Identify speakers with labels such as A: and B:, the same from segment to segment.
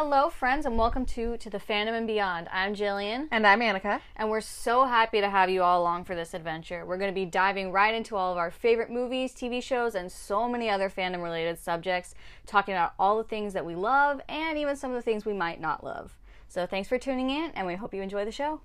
A: Hello, friends, and welcome to To the Fandom and Beyond. I'm Jillian,
B: And I'm Annika.
A: and we're so happy to have you all along for this adventure. We're going to be diving right into all of our favorite movies, TV shows, and so many other fandom related subjects, talking about all the things that we love and even some of the things we might not love. So, thanks for tuning in, and we hope you enjoy the show.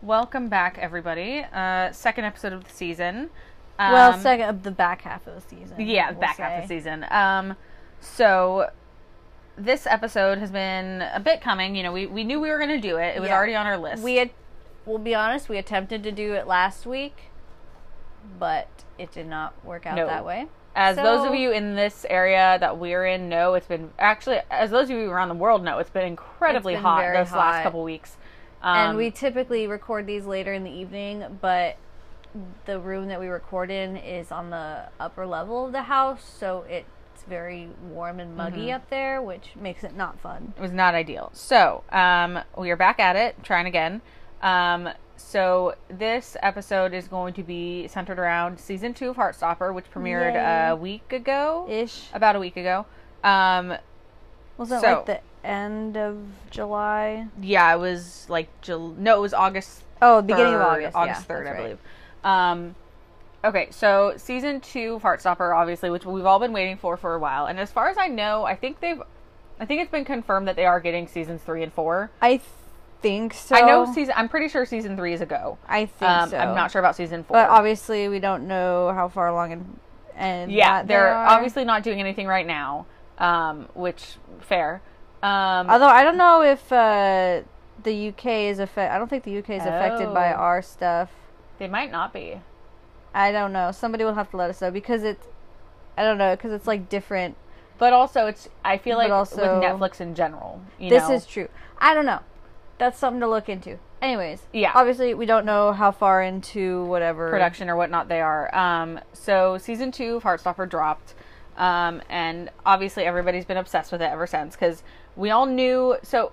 B: Welcome back, everybody. Uh, second episode of the season. Um,
A: well, second of the back half of the season.
B: Yeah,
A: we'll
B: back half of the season. Um, so this episode has been a bit coming. You know, we, we knew we were going to do it. It was
A: Yeah.
B: already on our list.
A: We had, we'll be honest, we attempted to do it last week, but it did not work out
B: No.
A: that way.
B: as those of you in this area that we're in know, it's been actually as those of you around the world know, it's been incredibly
A: It's been
B: hot this last couple weeks. Um,
A: and we typically record these later in the evening, but the room that we record in is on the upper level of the house, so it's very warm and muggy
B: Mm-hmm.
A: up there, which makes it not fun.
B: it was not ideal. So um, we are back at it, trying again. Um, so this episode is going to be centered around season two of Heartstopper, which premiered
A: Yay.
B: a week ago,
A: Ish.
B: about a week ago. Um,
A: Was it
B: so-
A: like the end of July?
B: yeah, it was like Jul- no, it was August
A: Oh, beginning of August.
B: August third,
A: that's
B: I
A: right.
B: believe. Um, okay, so season two of Heartstopper, obviously, which we've all been waiting for for a while, and as far as I know, I think they've, I think it's been confirmed that they are getting seasons three and four.
A: I think so.
B: I know season. I'm pretty sure season three is a go.
A: I think
B: Um,
A: so.
B: I'm not sure about season four.
A: But obviously, we don't know how far along and and
B: yeah,
A: that
B: they're
A: they
B: obviously not doing anything right now, um, which fair. Um,
A: Although I don't know if uh, the UK is affected. I don't think the UK is affected by
B: Oh.
A: our stuff.
B: They might not be.
A: I don't know. Somebody will have to let us know because it's. I don't know because it's like different.
B: But also, it's I feel like
A: also-
B: with Netflix in general. You
A: this
B: know,
A: is true. I don't know. That's something to look into. Anyways,
B: Yeah.
A: Obviously, we don't know how far into whatever
B: production or whatnot they are. Um, so season two of Heartstopper dropped, um, and obviously everybody's been obsessed with it ever since because we all knew. So,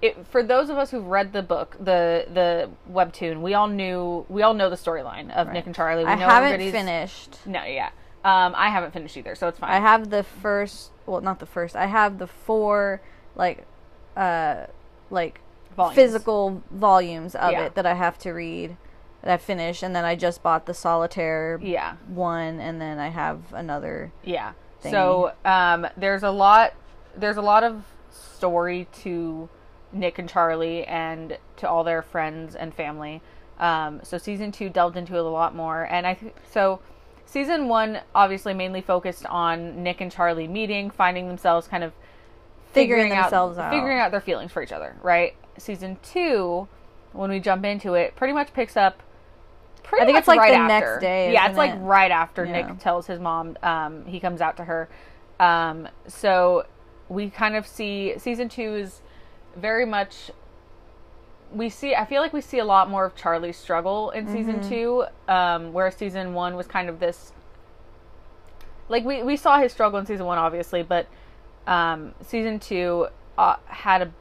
B: it, for those of us who've read the book, the the webtoon, we all knew we all know the storyline of Nick and Charlie. We
A: I
B: know
A: haven't finished.
B: No, yeah, um, I haven't finished either, so it's fine.
A: I have the first. Well, not the first. I have the four like, uh, like
B: Volumes.
A: physical volumes of
B: Yeah.
A: it that I have to read. That I finished, and then I just bought the solitaire
B: Yeah,
A: one, and then I have another.
B: yeah.
A: thingy.
B: So um, there's a lot. There's a lot of story to Nick and Charlie and to all their friends and family. Um, so season two delved into it a lot more, and I th- so season one obviously mainly focused on Nick and Charlie meeting, finding themselves, kind of
A: Figuring
B: out-
A: themselves out.
B: figuring out their feelings for each other. Right. Season two, when we jump into it, pretty much picks up. Pretty
A: I think it's like
B: right
A: the
B: after.
A: next day,
B: Yeah, it's like right after
A: Yeah.
B: Nick tells his mom um, he comes out to her. Um, so we kind of see season two is very much we see I feel like we see a lot more of Charlie's struggle in season
A: Mm-hmm.
B: two, um, whereas season one was kind of this like we, we saw his struggle in season one obviously, but um, season two uh, had a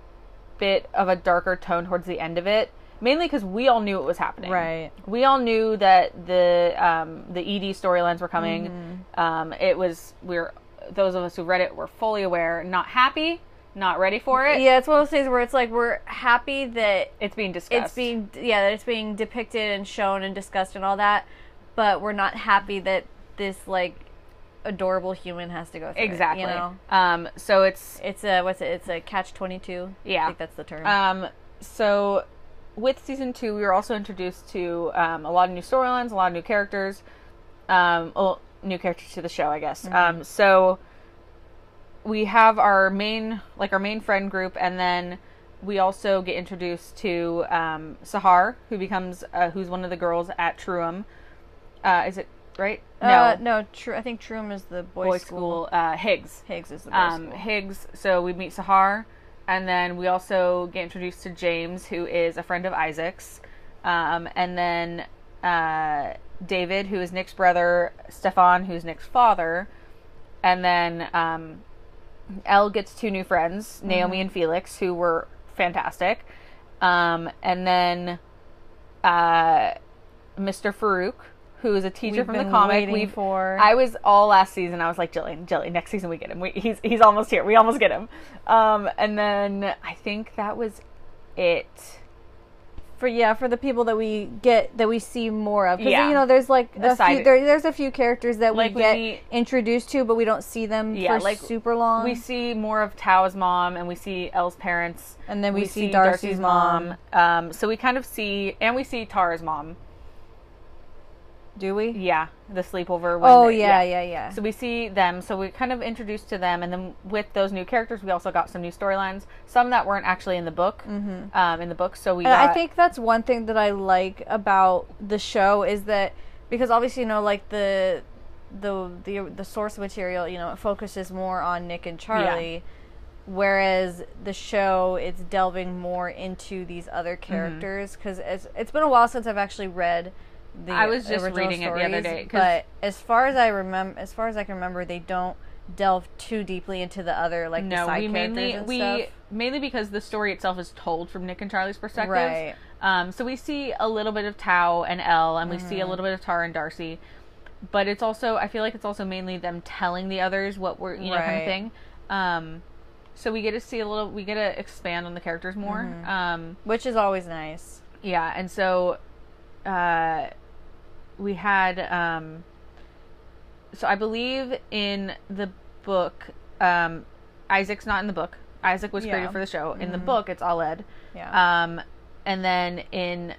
B: bit of a darker tone towards the end of it. Mainly because we all knew it was happening.
A: Right.
B: We all knew that the um, the ED storylines were coming.
A: Mm-hmm.
B: Um, it was we're those of us who read it were fully aware, not happy, not ready for it.
A: Yeah, it's one of those things where it's like we're happy that
B: It's being discussed.
A: it's being yeah that it's being depicted and shown and discussed and all that, but we're not happy that this like adorable human has to go through it,
B: exactly.
A: you know,
B: Um, so it's
A: it's a what's it? It's a catch twenty two.
B: Yeah.
A: I think that's the term.
B: Um, so with season two, we were also introduced to um, a lot of new storylines, a lot of new characters, um, well, new characters to the show, I guess. Um, so we have our main, like our main friend group, and then we also get introduced to um, Sahar, who becomes uh, who's one of the girls at Truham. Uh, is it right?
A: Uh, no, Tr- I think Truham is the boys'
B: boys'
A: school.
B: school. Uh, Higgs.
A: Higgs is the boys'
B: um,
A: school.
B: Higgs. So we meet Sahar, and then we also get introduced to James, who is a friend of Isaac's, um, and then uh, David, who is Nick's brother, Stefan, who's Nick's father, and then um, Elle gets two new friends, Naomi and Felix, who were fantastic, um, and then uh, Mr. Farouk, who is a teacher
A: We've
B: from the comic.
A: waiting
B: We've
A: for.
B: I was all last season. I was like, Jillian, Jillian. Next season we get him. We, he's he's almost here. We almost get him. Um, and then I think that was it.
A: For yeah for the people that we get that we see more of because
B: Yeah.
A: you know there's like
B: The
A: a few there, there's a few characters that
B: Like,
A: we
B: we
A: get
B: meet-
A: introduced to but we don't see them
B: Yeah,
A: for
B: like,
A: super long
B: We see more of Tao's mom, and we see Elle's parents,
A: and then we, see, Darcy's, mom.
B: Um, so we kind of see, and we see Tara's mom.
A: Do we
B: Yeah, the sleepover. when
A: oh
B: they-
A: yeah yeah yeah,
B: So we see them. So we kind of introduced to them, and then with those new characters, we also got some new storylines. Some that weren't actually in the book. Mm-hmm. Um, in the book, so we. Got,
A: I think that's one thing that I like about the show is that because obviously you know like the the the the source material you know it focuses more on Nick and Charlie, whereas the show it's delving more into these other
B: Mm-hmm.
A: characters because it's it's been a while since I've actually read. The
B: I was just reading it the other day.
A: but as far as I remember, as far as I can remember, they don't delve too deeply into the other like the side
B: we
A: characters
B: mainly
A: and
B: we
A: stuff.
B: mainly because the story itself is told from Nick and Charlie's perspective.
A: Right.
B: Um, so we see a little bit of Tao and Elle, and we see a
A: Mm-hmm.
B: little bit of Tara and Darcy. But it's also, I feel like it's also mainly them telling the others what we're, you know, kind of thing. Um, so we get to see a little, we get to expand on the characters more.
A: Mm-hmm.
B: Um,
A: which is always nice.
B: yeah, and so uh, we had, um, so I believe in the book, um, Isaac's not in the book. Isaac was
A: Yeah.
B: created for the show. In the
A: Mhm.
B: book, it's Aled.
A: Yeah.
B: Um, and then in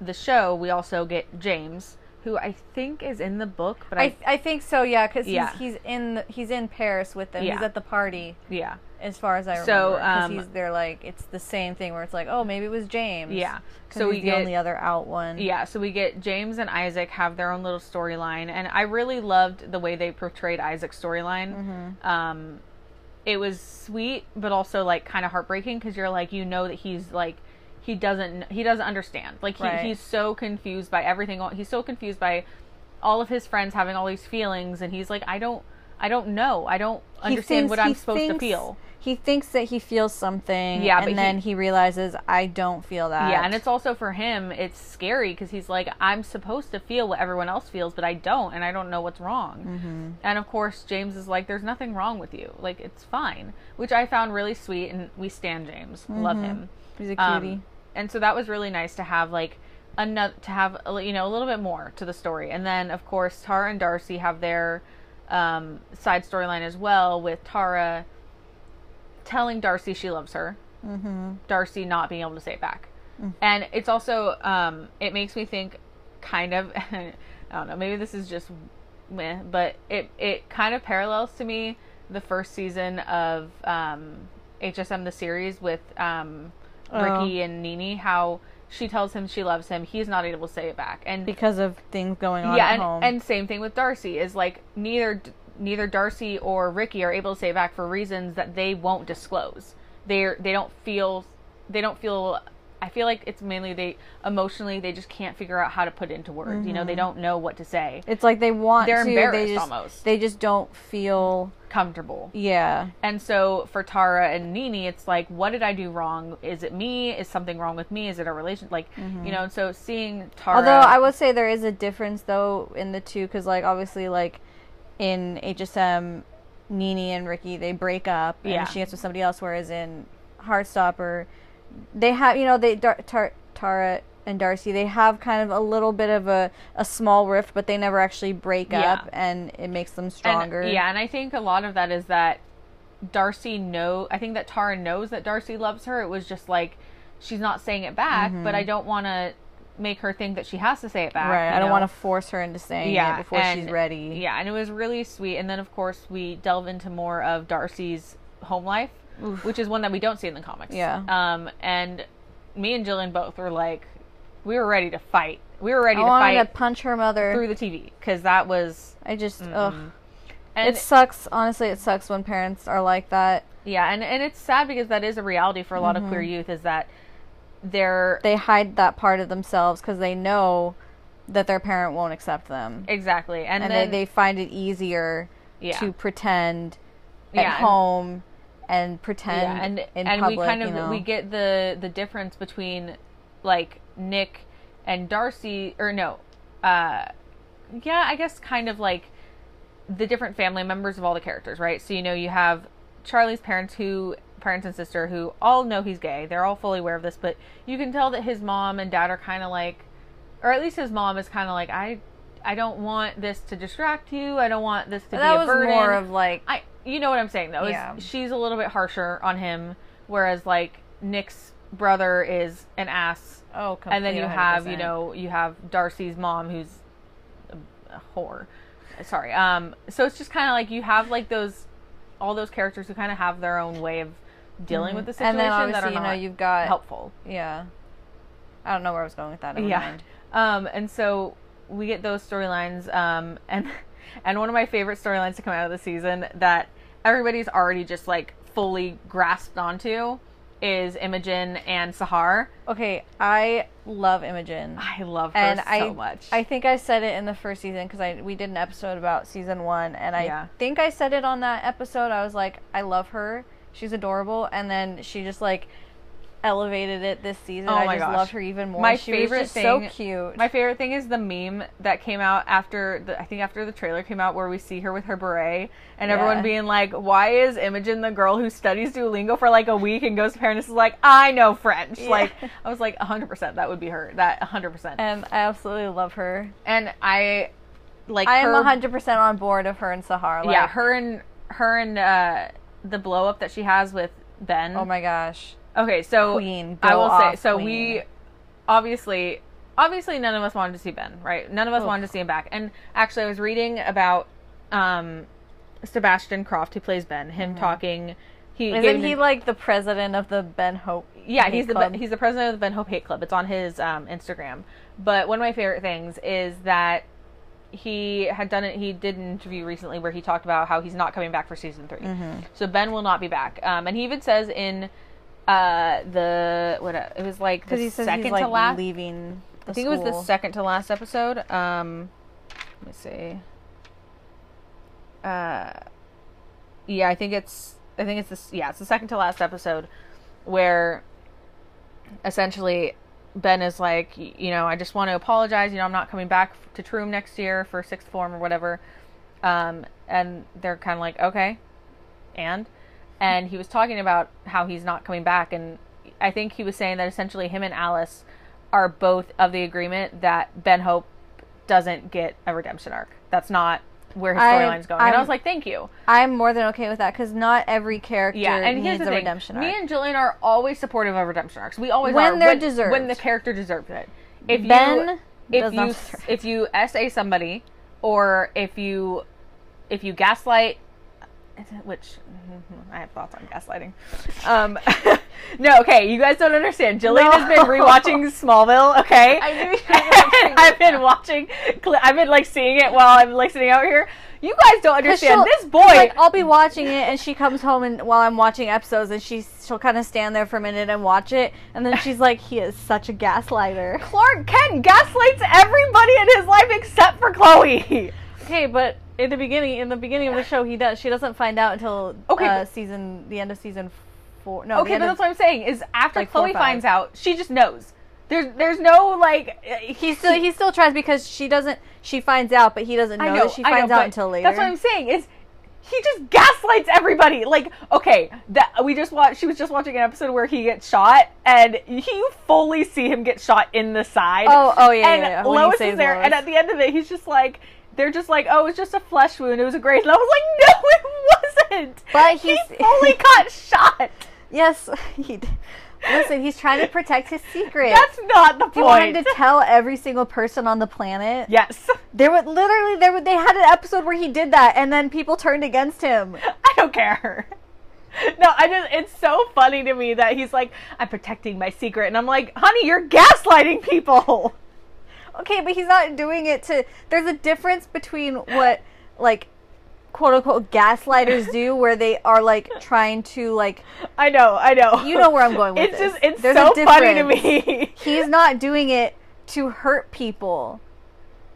B: the show, we also get James, who I think is in the book, but I,
A: I, I think so, yeah, because
B: Yeah.
A: he's, he's in the, he's in Paris with them. He's at the party,
B: yeah,
A: as far as I remember.
B: So, um,
A: he's they're like it's the same thing where it's like, oh, maybe it was James.
B: Yeah. So we
A: the
B: get the
A: only other out one.
B: yeah, so we get James and Isaac have their own little storyline, and I really loved the way they portrayed Isaac's storyline.
A: Mm-hmm.
B: Um, it was sweet, but also like kind of heartbreaking because you're like you know that he's like he doesn't he doesn't understand like he,
A: Right.
B: he's so confused by everything he's so confused by all of his friends having all these feelings and he's like I don't I don't know I don't understand
A: thinks-
B: what I'm supposed to feel.
A: He thinks that he feels something,
B: Yeah,
A: and then
B: he-
A: he, realizes I don't feel that.
B: Yeah, and it's also for him, it's scary because he's like, I'm supposed to feel what everyone else feels, but I don't, and I don't know what's wrong. Mm-hmm. And of course, James is like, There's nothing wrong with you. Like, it's fine. Which I found really sweet, and we stand James. Love him.
A: he's a
B: Um,
A: cutie.
B: and so that was really nice to have, like, another, to have, you know, a little bit more to the story. And then, of course, Tara and Darcy have their um, side storyline as well, with Tara telling Darcy she loves her.
A: mm-hmm.
B: Darcy not being able to say it back.
A: Mm.
B: And it's also um, it makes me think kind of I don't know, maybe this is just meh, but it it kind of parallels to me the first season of um, HSM the series with um, Ricky and Nini how she tells him she loves him, he's not able to say it back. And
A: because of things going on
B: yeah,
A: at
B: and,
A: home.
B: and same thing with Darcy is like neither neither Darcy or Ricky are able to say back for reasons that they won't disclose. They're they don't feel they don't feel. I feel like it's mainly they emotionally they just can't figure out how to put it into words. You know, they mm-hmm. don't know what to say.
A: it's like they want
B: They're
A: to.
B: embarrassed
A: they just,
B: almost.
A: They just don't feel.
B: Comfortable.
A: Yeah.
B: And so for Tara and Nini, it's like, what did I do wrong? Is it me? Is something wrong with me? Is it a relation? Like, mm-hmm. you know, so seeing Tara.
A: Although I would say there is a difference though in the two because like obviously like in HSM, Nini and Ricky they break up and
B: Yeah.
A: she gets with somebody else, whereas in Heartstopper, they have you know they Dar- Tar- Tara and Darcy they have kind of a little bit of a, a small rift, but they never actually break
B: Yeah.
A: up, and it makes them
B: And-
A: stronger.
B: yeah, and I think a lot of that is that Darcy know. I think that Tara knows that Darcy loves her. It was just like she's not saying it back, but mm-hmm. I don't want to make her think that she has to say it back.
A: Mm-hmm. right. I don't
B: know?
A: want to force her into saying
B: Yeah,
A: it before
B: and-
A: she's ready.
B: Yeah, and it was really sweet. And then of course we delve into more of Darcy's home life, which is one that we don't see in the comics.
A: Yeah.
B: Um, and me and Jillian both were like, we were ready to fight. We were ready
A: I
B: to fight
A: to punch her mother.
B: through the TV because that was.
A: I just ugh.
B: And
A: it sucks. Honestly, it sucks when parents are like that.
B: Yeah, and and it's sad because that is a reality for a lot of queer
A: Mm-hmm.
B: youth is that they're
A: They hide that part of themselves because they know that their parent won't accept them,
B: exactly, and,
A: and
B: then
A: they, they find it easier
B: yeah,
A: to pretend
B: Yeah,
A: at
B: and-
A: home and pretend
B: yeah, and
A: in
B: and
A: public.
B: we kind of
A: you know?
B: we get the the difference between like Nick and Darcy, or no, uh, yeah, I guess kind of like the different family members of all the characters, right? So you know, you have Charlie's parents who parents and sister who all know he's gay. They're all fully aware of this, but you can tell that his mom and dad are kind of like or at least his mom is kind of like I I don't want this to distract you. I don't want this to
A: that
B: be a
A: was
B: burden.
A: more of like
B: I you know what I'm saying though. is
A: Yeah.
B: she's a little bit harsher on him whereas like Nick's brother is an ass
A: oh,
B: and then you
A: complete
B: have you
A: 100%.
B: know you have Darcy's mom who's a, a whore. Sorry. Um. So it's just kind of like you have like those all those characters who kind of have their own way of dealing with the situation
A: Mm-hmm. and then
B: that
A: obviously
B: are
A: you know
B: not
A: you've got
B: helpful.
A: yeah. I don't know where I was going with that. Never
B: yeah.
A: mind.
B: Um. And so we get those storylines. Um. And and one of my favorite storylines to come out of the season that everybody's already just like fully grasped onto is Imogen and Sahar.
A: Okay, I love Imogen.
B: I love her
A: and
B: so
A: I,
B: much.
A: I think I said it in the first season because I we did an episode about season one, and I
B: Yeah.
A: think I said it on that episode. I was like, I love her. She's adorable, and then she just like elevated it this season.
B: Oh
A: I just
B: gosh.
A: love her even more.
B: My
A: she
B: favorite
A: just so cute.
B: My favorite thing is the meme that came out after the I think after the trailer came out where we see her with her beret and everyone being like, "Why is Imogen the girl who studies Duolingo for like a week and goes to Paris is like, I know French."
A: Yeah.
B: Like I was like, "100% that would be her. That 100%."
A: and I absolutely love her.
B: And I like
A: I am
B: her,
A: hundred percent on board of her and Sahar. Like,
B: Yeah, her and her and uh the blow up that she has with Ben.
A: Oh my gosh,
B: Okay, so
A: Queen,
B: I will say, so
A: queen.
B: we obviously, obviously, none of us wanted to see Ben, right? None of us
A: Oof.
B: wanted to see him back. And actually, I was reading about um, Sebastian Croft, who plays Ben. Him talking. He
A: isn't he
B: an-
A: like the president of the Ben Hope?
B: yeah,
A: Hate
B: he's the he's the president of the Ben Hope Hate Club. It's on his um, Instagram. But one of my favorite things is that he had done it. He did an interview recently where he talked about how he's not coming back for season 3
A: Mm-hmm.
B: So Ben will not be back. Um, and he even says in uh, the what uh, it was like the
A: because he says
B: second
A: he's like
B: last.
A: leaving. The
B: I think it was the second to last episode. Um, let me see. Uh, yeah, I think it's. I think it's this. Yeah, it's the second to last episode, where essentially Ben is like, you know, I just want to apologize. You know, I'm not coming back to Truham next year for sixth form or whatever. Um, and they're kind of like, okay, and and he was talking about how he's not coming back, and I think he was saying that essentially him and Alice are both of the agreement that Ben Hope doesn't get a redemption arc. That's not where his storyline's going. and I was like, thank you.
A: I'm more than okay with that because not every character
B: Yeah, and
A: needs
B: here's the
A: a
B: thing:
A: redemption arc.
B: me and Jillian are always supportive of redemption arcs. We always
A: When
B: are
A: they're
B: when,
A: deserved.
B: when the character deserves it. If
A: Ben
B: you if you if you sa somebody, or if you if you gaslight, which I have thoughts on gaslighting. Um, no, okay, you guys don't understand. Jillian has been rewatching Smallville. Okay,
A: I knew you were gonna
B: And I've been watching. cli- I've been like seeing it while I'm like sitting out here. You guys don't understand. This boy.
A: like I'll be watching it and she comes home and while I'm watching episodes and she she'll kind of stand there for a minute and watch it and then she's like he is such a gaslighter.
B: Clark Kent gaslights everybody in his life except for Chloe.
A: Okay, but in the beginning in the beginning of the show he does she doesn't find out until
B: Okay,
A: uh, season the end of season 4. No,
B: Okay, but
A: of-
B: that's what I'm saying. Is after
A: Like
B: Chloe finds out, she just knows. There's there's no like uh,
A: he still he still tries because she doesn't she finds out but he doesn't know,
B: know
A: that she
B: I know,
A: finds out until later.
B: That's what I'm saying. Is he just gaslights everybody? Like, okay, that we just watched. She was just watching an episode where he gets shot, and you fully see him get shot in the side.
A: Oh, oh, yeah,
B: and
A: yeah, yeah,
B: Lois is there,
A: Lois.
B: and at the end of it, he's just like. They're just like, oh, it's just a flesh wound. It was a graze. And I was like, no, it wasn't.
A: But
B: he
A: he's-
B: fully got shot.
A: yes, he d- Listen, he's trying to protect his secret.
B: That's not the
A: Do you want him to tell every single person on the planet?
B: yes.
A: There were literally there were, they had an episode where he did that, and then people turned against him.
B: I don't care. No, I just it's so funny to me that he's like, I'm protecting my secret and I'm like, honey, you're gaslighting people.
A: Okay, but he's not doing it to. There's a difference between what like quote unquote gaslighters do, where they are like trying to like.
B: I know, I know.
A: You know where I'm going with
B: It's
A: this.
B: just it's
A: There's
B: so
A: a
B: funny to me.
A: He's not doing it to hurt people.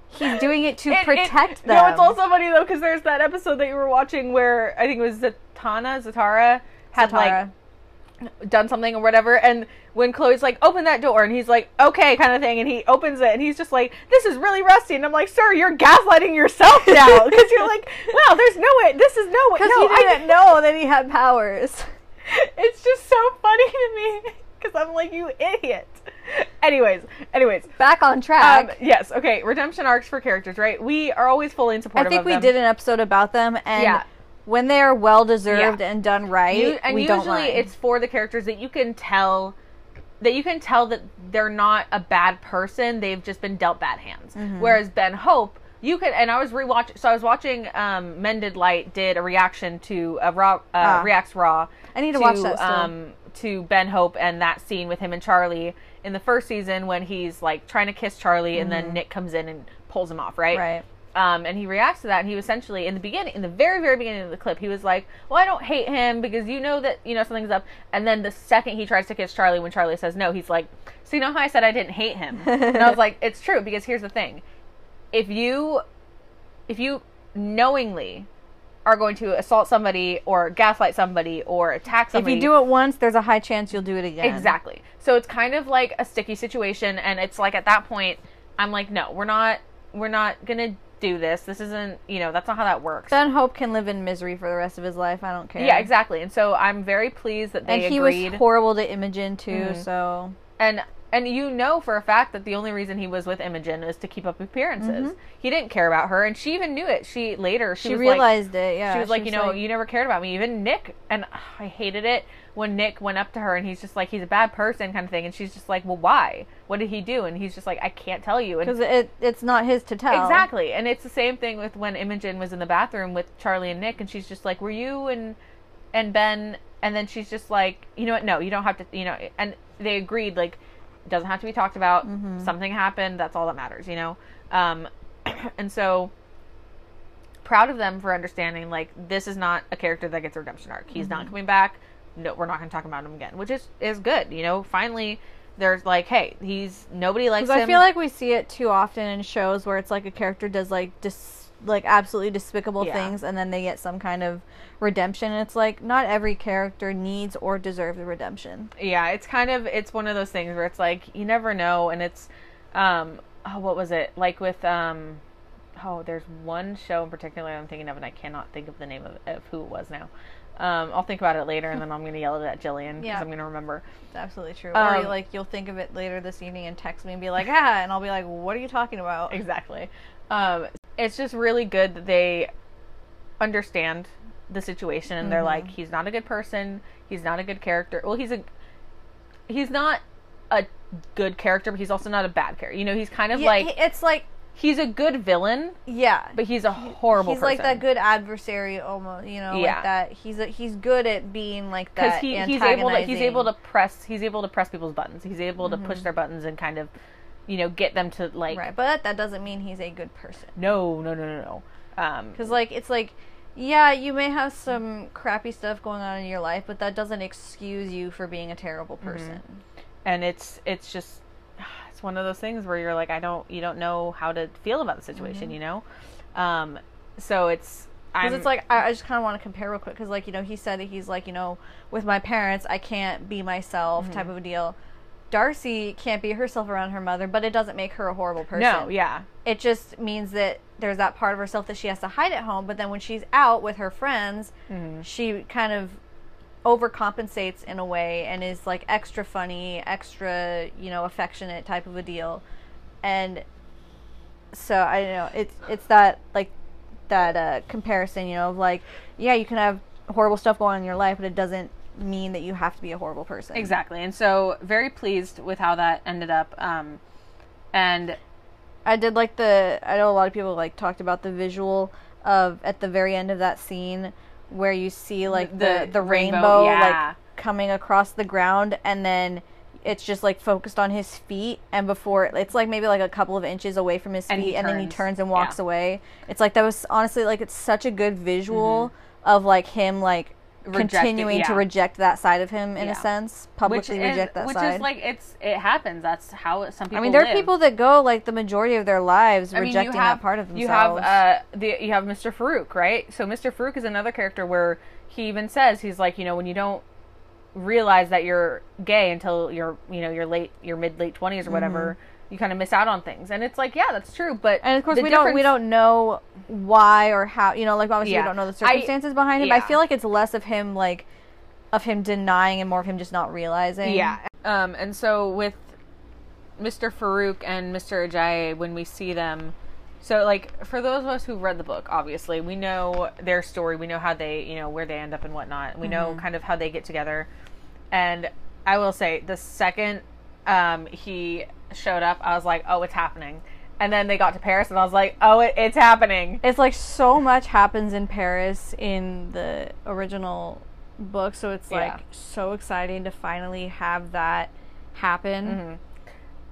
A: He's doing it to
B: It- it-
A: protect them.
B: No, it's also funny though because there's that episode that you were watching where I think it was Zatanna, Zatara had like
A: Zatara.
B: Done something or whatever and when chloe's like open that door and he's like okay kind of thing and he opens it and he's just like this is really rusty and i'm like sir you're gaslighting yourself now because you're like wow there's no way this is no way
A: Because
B: no
A: he
B: I
A: didn't know that he had powers.
B: it's just so funny to me because i'm like you idiot anyways anyways
A: Back on
B: um,
A: track.
B: yes okay redemption arcs for characters right we are always fully in support
A: I think we
B: them.
A: did an episode about them, and
B: Yeah.
A: When they are well deserved
B: Yeah.
A: and done right,
B: You- and
A: we
B: usually it's for the characters that you can tell that you can tell that they're not a bad person they've just been dealt bad hands
A: Mm-hmm.
B: whereas ben hope you could and i was rewatching so i was watching um mended light did a reaction to a raw uh,
A: Ah.
B: reacts raw
A: I need to watch that still.
B: um to ben hope and that scene with him and charlie in the first season when he's like trying to kiss charlie and then nick comes in and pulls him off right
A: Mm-hmm. right.
B: Um, and he reacts to that and he was essentially in the beginning in the very very beginning of the clip he was like well i don't hate him because you know that you know something's up and then the second he tries to kiss charlie when charlie says no he's like so you know how i said i didn't hate him and i was like it's true because here's the thing if you if you knowingly are going to assault somebody or gaslight somebody or attack somebody.
A: If you do it once, there's a high chance you'll do it again.
B: Exactly. So it's kind of like a sticky situation and it's like at that point I'm like no, we're not we're not going to do this. This isn't, you know, that's not how that works.
A: Then Hope can live in misery for the rest of his life. I don't care.
B: yeah, exactly. And so I'm very pleased that they agreed.
A: And he
B: agreed
A: was horrible to Imogen too.
B: Mhm.
A: So
B: and and you know for a fact that the only reason he was with Imogen is to keep up appearances. He didn't care about her and she even knew it. She later she,
A: Mm-hmm. she,
B: was like,
A: realized it. Yeah,
B: she was like, you know, you never cared about me. Even Nick, and ugh, I hated it when Nick went up to her and he's just like, he's a bad person, kind of thing. And she's just like, well, why? What did he do? And he's just like, I can't tell you.
A: Because it it's not his to tell.
B: exactly, and it's the same thing with when Imogen was in the bathroom with Charlie and Nick, and she's just like, were you and and Ben? And then she's just like, you know what? No, you don't have to. You know, and they agreed like, it doesn't have to be talked about.
A: Mm-hmm.
B: Something happened. That's all that matters. You know. Um, and so proud of them for understanding like this is not a character that gets a redemption arc. He's
A: Mm-hmm.
B: not coming back. No, we're not going to talk about him again, which is is good. You know, finally there's like, hey, he's nobody likes him.
A: I feel like we see it too often in shows where it's like a character does like dis like absolutely despicable
B: Yeah.
A: things, and then they get some kind of redemption. And it's like not every character needs or deserves a redemption.
B: yeah, it's kind of it's one of those things where it's like you never know, and it's um oh what was it like with um oh there's one show in particular I'm thinking of, and I cannot think of the name of, of who it was now. Um, I'll think about it later, and then I'm going to yell it at Jillian because
A: Yeah.
B: I'm going to remember.
A: It's absolutely true.
B: Um,
A: or you, like you'll think of it later this evening and text me and be like, ah, and I'll be like, what are you talking about?
B: exactly. Um, it's just really good that they understand the situation and they're
A: Mm-hmm.
B: like, he's not a good person. He's not a good character. Well, he's a he's not a good character, but he's also not a bad character. You know, he's kind of
A: Yeah,
B: like
A: it's like
B: he's a good villain,
A: yeah,
B: but he's a horrible.
A: he's like that good adversary almost. You know,
B: Yeah.
A: like that. He's a, he's good at being like
B: because
A: that.
B: he, he's able to he's able to press he's able to press people's buttons. He's able to
A: Mm-hmm.
B: push their buttons and kind of you know get them to like
A: right, but that doesn't mean he's a good person.
B: no no no no no. Um,
A: Because, like, it's like, yeah, you may have some crappy stuff going on in your life, but that doesn't excuse you for being a terrible
B: Mm-hmm.
A: person.
B: and it's it's just one of those things where you're like I don't you don't know how to feel about the situation, you know. Um, so it's
A: Because it's like, I, I just kind of want to compare real quick. Because, like, you know, he said that he's like, you know, with my parents, I can't be myself,
B: Mm-hmm.
A: type of a deal. Darcy can't be herself around her mother, but it doesn't make her a horrible person.
B: no yeah
A: It just means that there's that part of herself that she has to hide at home, but then when she's out with her friends,
B: Mm-hmm.
A: she kind of overcompensates in a way and is like extra funny, extra, you know, affectionate type of a deal. And so I don't know, it's it's that like that uh comparison, you know, of like, yeah, you can have horrible stuff going on in your life, but it doesn't mean that you have to be a horrible person.
B: exactly. And so very pleased with how that ended up. Um, and
A: I did like the. I know a lot of people like talked about the visual of at the very end of that scene where you see like the
B: The
A: the,
B: rainbow,
A: rainbow,
B: yeah.
A: like coming across the ground, and then it's just like focused on his feet, and before it's like maybe like a couple of inches away from his
B: And
A: feet, and then he
B: turns.
A: and walks
B: Yeah.
A: away. It's like that was honestly like it's such a good visual mm-hmm. of like him like
B: Mm-hmm.
A: Continuing to reject that side of him in
B: Yeah.
A: a sense,
B: which
A: publicly
B: is,
A: reject that
B: which
A: side.
B: Which is like it's it happens. That's how some people.
A: I mean, there
B: live.
A: are people that go like the majority of their lives
B: I
A: rejecting
B: you have,
A: that part of themselves.
B: You have uh, the you have Mr. Farouk, right? So Mr. Farouk is another character where he even says he's like, you know, when you don't realize that you're gay until you're you know your late your mid late 20s or whatever you kind of miss out on things and it's like yeah that's true but
A: Mm-hmm. And of course, we don't we don't know why or how. You know, like obviously
B: Yeah.
A: we don't know the
B: I-
A: circumstances behind it. But I feel like it's less of him like of him denying and more of him just not realizing.
B: Yeah. Um, and so with Mr. Farouk and Mr. Ajayi, when we see them, so like for those of us who've read the book, obviously we know their story. We know how they, you know, where they end up and whatnot. We know kind of how they get together. And I will say, the second um, he showed up, I was like, oh, it's happening. And then they got to Paris, and I was like, oh, it, it's happening.
A: It's like so much happens in Paris in the original book, so it's like
B: Yeah.
A: so exciting to finally have that happen.
B: Mm-hmm.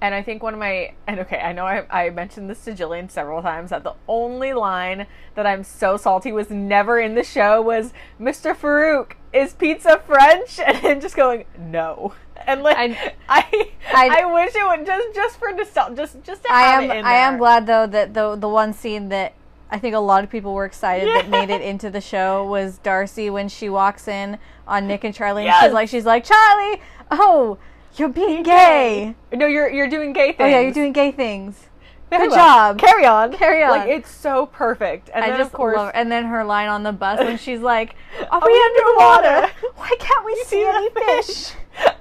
B: And I think one of my and okay, I know I, I mentioned this to Jillian several times that the only line that I'm so salty was never in the show was Mr. Farouk is pizza French and him just going no. And like I
A: I-
B: I,
A: I-
B: wish it would just just for nostalgia just just to
A: I
B: have
A: am
B: it in
A: I am
B: there.
A: glad though that the the one scene that I think a lot of people were excited that made it into the show was Darcy when she walks in on Nick and Charlie and
B: Yes.
A: she's like she's like Charlie, oh you're being gay.
B: No, you're you're doing gay things.
A: Oh yeah, you're doing gay things. Good job.
B: Carry on.
A: Carry on.
B: Like it's so perfect. And
A: I
B: then
A: just
B: of course
A: love and then her line on the bus when she's like, "Are
B: Are
A: we underwater?
B: underwater?
A: Why can't we see any fish?"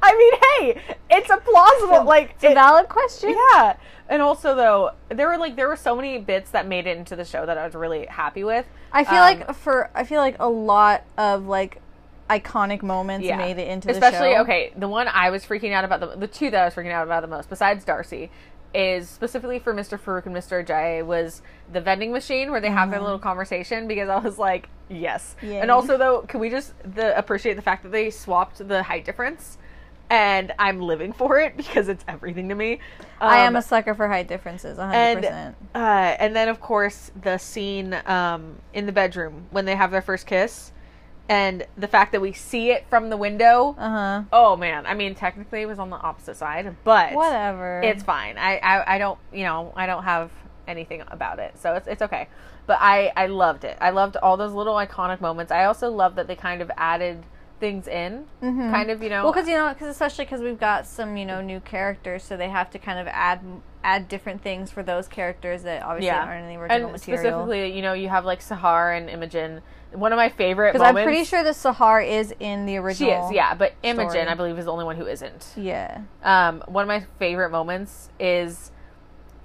B: I mean, hey, it's a plausible like
A: It's a valid question.
B: Yeah. And also though, there were like there were so many bits that made it into the show that I was really happy with.
A: I feel
B: Um,
A: like for I feel like a lot of like iconic moments
B: Yeah.
A: made it into the show.
B: Especially okay, the one I was freaking out about the the two that I was freaking out about the most besides Darcy is specifically for Mr. Farouk and Mr. Ajayi was the vending machine where they have their little conversation because I was like, yes.
A: Yay.
B: And also though, can we just the appreciate the fact that they swapped the height difference? And I'm living for it because it's everything to me.
A: I am
B: Um,
A: a sucker for height differences, 100%.
B: and uh, and then of course the scene um, in the bedroom when they have their first kiss, and the fact that we see it from the window.
A: uh-huh.
B: Oh man, I mean technically it was on the opposite side, but
A: Whatever.
B: it's fine. I, I I don't you know I don't have anything about it, so it's it's okay. But I I loved it. I loved all those little iconic moments. I also love that they kind of added things in, kind of you know.
A: Mm-hmm. well, because you know, because especially because we've got some you know new characters, so they have to kind of add add different things for those characters that obviously aren't in the original
B: and
A: material.
B: specifically, you know, you have like Sahar and Imogen. One of my favorite
A: Because. I'm pretty sure the Sahar is in the original.
B: she is, yeah. But Imogen,
A: story.
B: I believe, is the only one who isn't.
A: Yeah.
B: Um, one of my favorite moments is,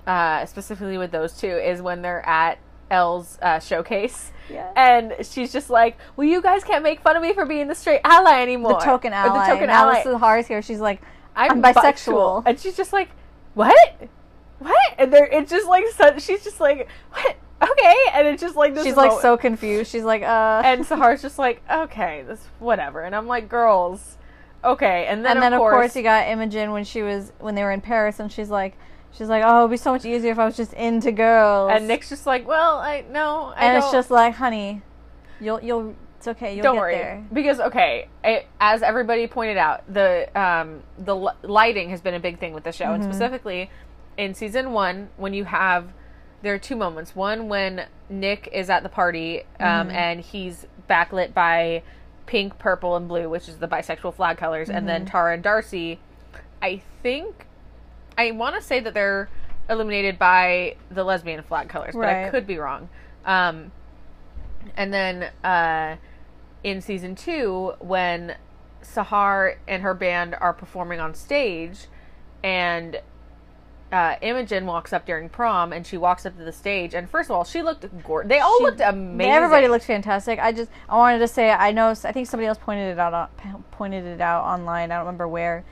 B: uh, specifically with those two, is when they're at Elle's uh, showcase.
A: Yeah.
B: And she's just like, "Well, you guys can't make fun of me for being the straight ally anymore."
A: The token
B: Or
A: ally.
B: The token ally.
A: the Sahar's here. She's like,
B: I'm,
A: I'm bisexual.
B: And she's just like, what? What? And they're, it's just like, so, she's just like, what? Okay. And it's just like this.
A: she's like
B: mo-
A: so confused. She's like, uh.
B: And Sahar's just like, okay, this whatever. And I'm like, girls, okay. And then,
A: and then
B: of, course,
A: you got Imogen when she was when they were in Paris, and she's like, she's like, oh, it'd be so much easier if I was just into girls.
B: and Nick's just like, well, I no, I
A: and
B: don't,
A: it's just like, honey, you'll you'll it's okay, you'll
B: don't
A: get
B: worry
A: there.
B: because okay, it, as everybody pointed out, the um the li- lighting has been a big thing with the show,
A: Mm-hmm.
B: and specifically in season one when you have there are two moments. One when Nick is at the party um,
A: Mm-hmm.
B: and he's backlit by pink, purple, and blue, which is the bisexual flag colors, and
A: Mm-hmm.
B: then Tara and Darcy. I think I want to say that they're illuminated by the lesbian flag colors, but I could be wrong. Um, and then uh, in season two, when Sahar and her band are performing on stage, and uh, Imogen walks up during prom, and she walks up to the stage, and first of all, she looked gorgeous. They all
A: She-
B: looked amazing.
A: Everybody looked fantastic. I just I wanted to say I know I think somebody else pointed it out on, pointed it out online. I don't remember where.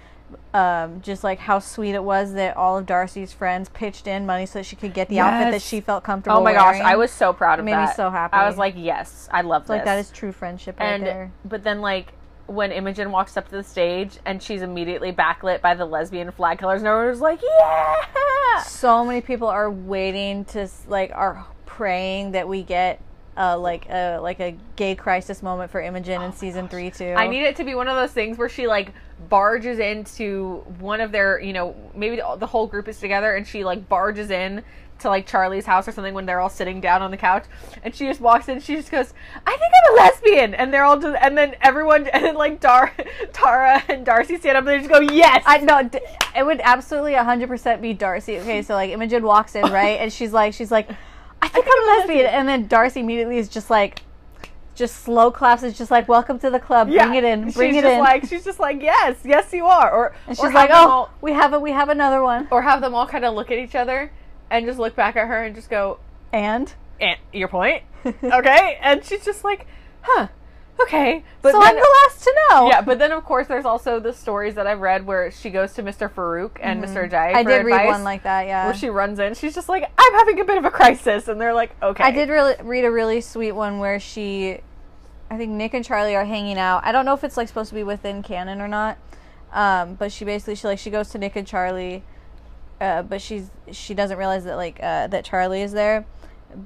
A: Um, just like how sweet it was that all of Darcy's friends pitched in money so that she could get the outfit that she felt comfortable.
B: Oh my gosh. I was so proud of
A: made me so happy.
B: I was like, yes, I love
A: It's like that is true friendship right there.
B: but then like when Imogen walks up to the stage and she's immediately backlit by the lesbian flag colors, and everyone was like, yeah.
A: So many people are waiting to like are praying that we get uh, like a like a gay crisis moment for Imogen in season three too.
B: I need it to be one of those things where she like barges into one of their, you know, maybe the, whole group is together and she like barges in to like Charlie's house or something when they're all sitting down on the couch. And she just walks in she just goes I think I'm a lesbian. And they're all just and then everyone and then like Dar Tara and Darcy stand up and they just go yes!
A: I know it would absolutely 100% be Darcy. Okay, so like Imogen walks in, right? And she's like she's like I think I'm a lesbian. And then Darcy immediately is just like just slow claps is just like welcome to the club.
B: Yeah.
A: Bring it in. Bring
B: she's
A: it
B: just
A: in.
B: like she's just like yes yes you are or
A: and
B: or
A: she's like, "Oh,
B: all-
A: we have a we have another one."
B: or have them all kind of look at each other and just look back at her and just go
A: And
B: and your point okay and she's just like huh okay but
A: so
B: then,
A: I'm the last to know.
B: yeah but then of course there's also the stories that i've read where she goes to mr farouk and mr jai
A: Mm-hmm. I did read one like that, yeah.
B: where she runs in she's just like i'm having a bit of a crisis and they're like okay
A: I did really read a really sweet one where she, I think Nick and Charlie are hanging out. I don't know if it's like supposed to be within canon or not, um, but she basically she like she goes to Nick and Charlie, uh, but she's she doesn't realize that like uh, that Charlie is there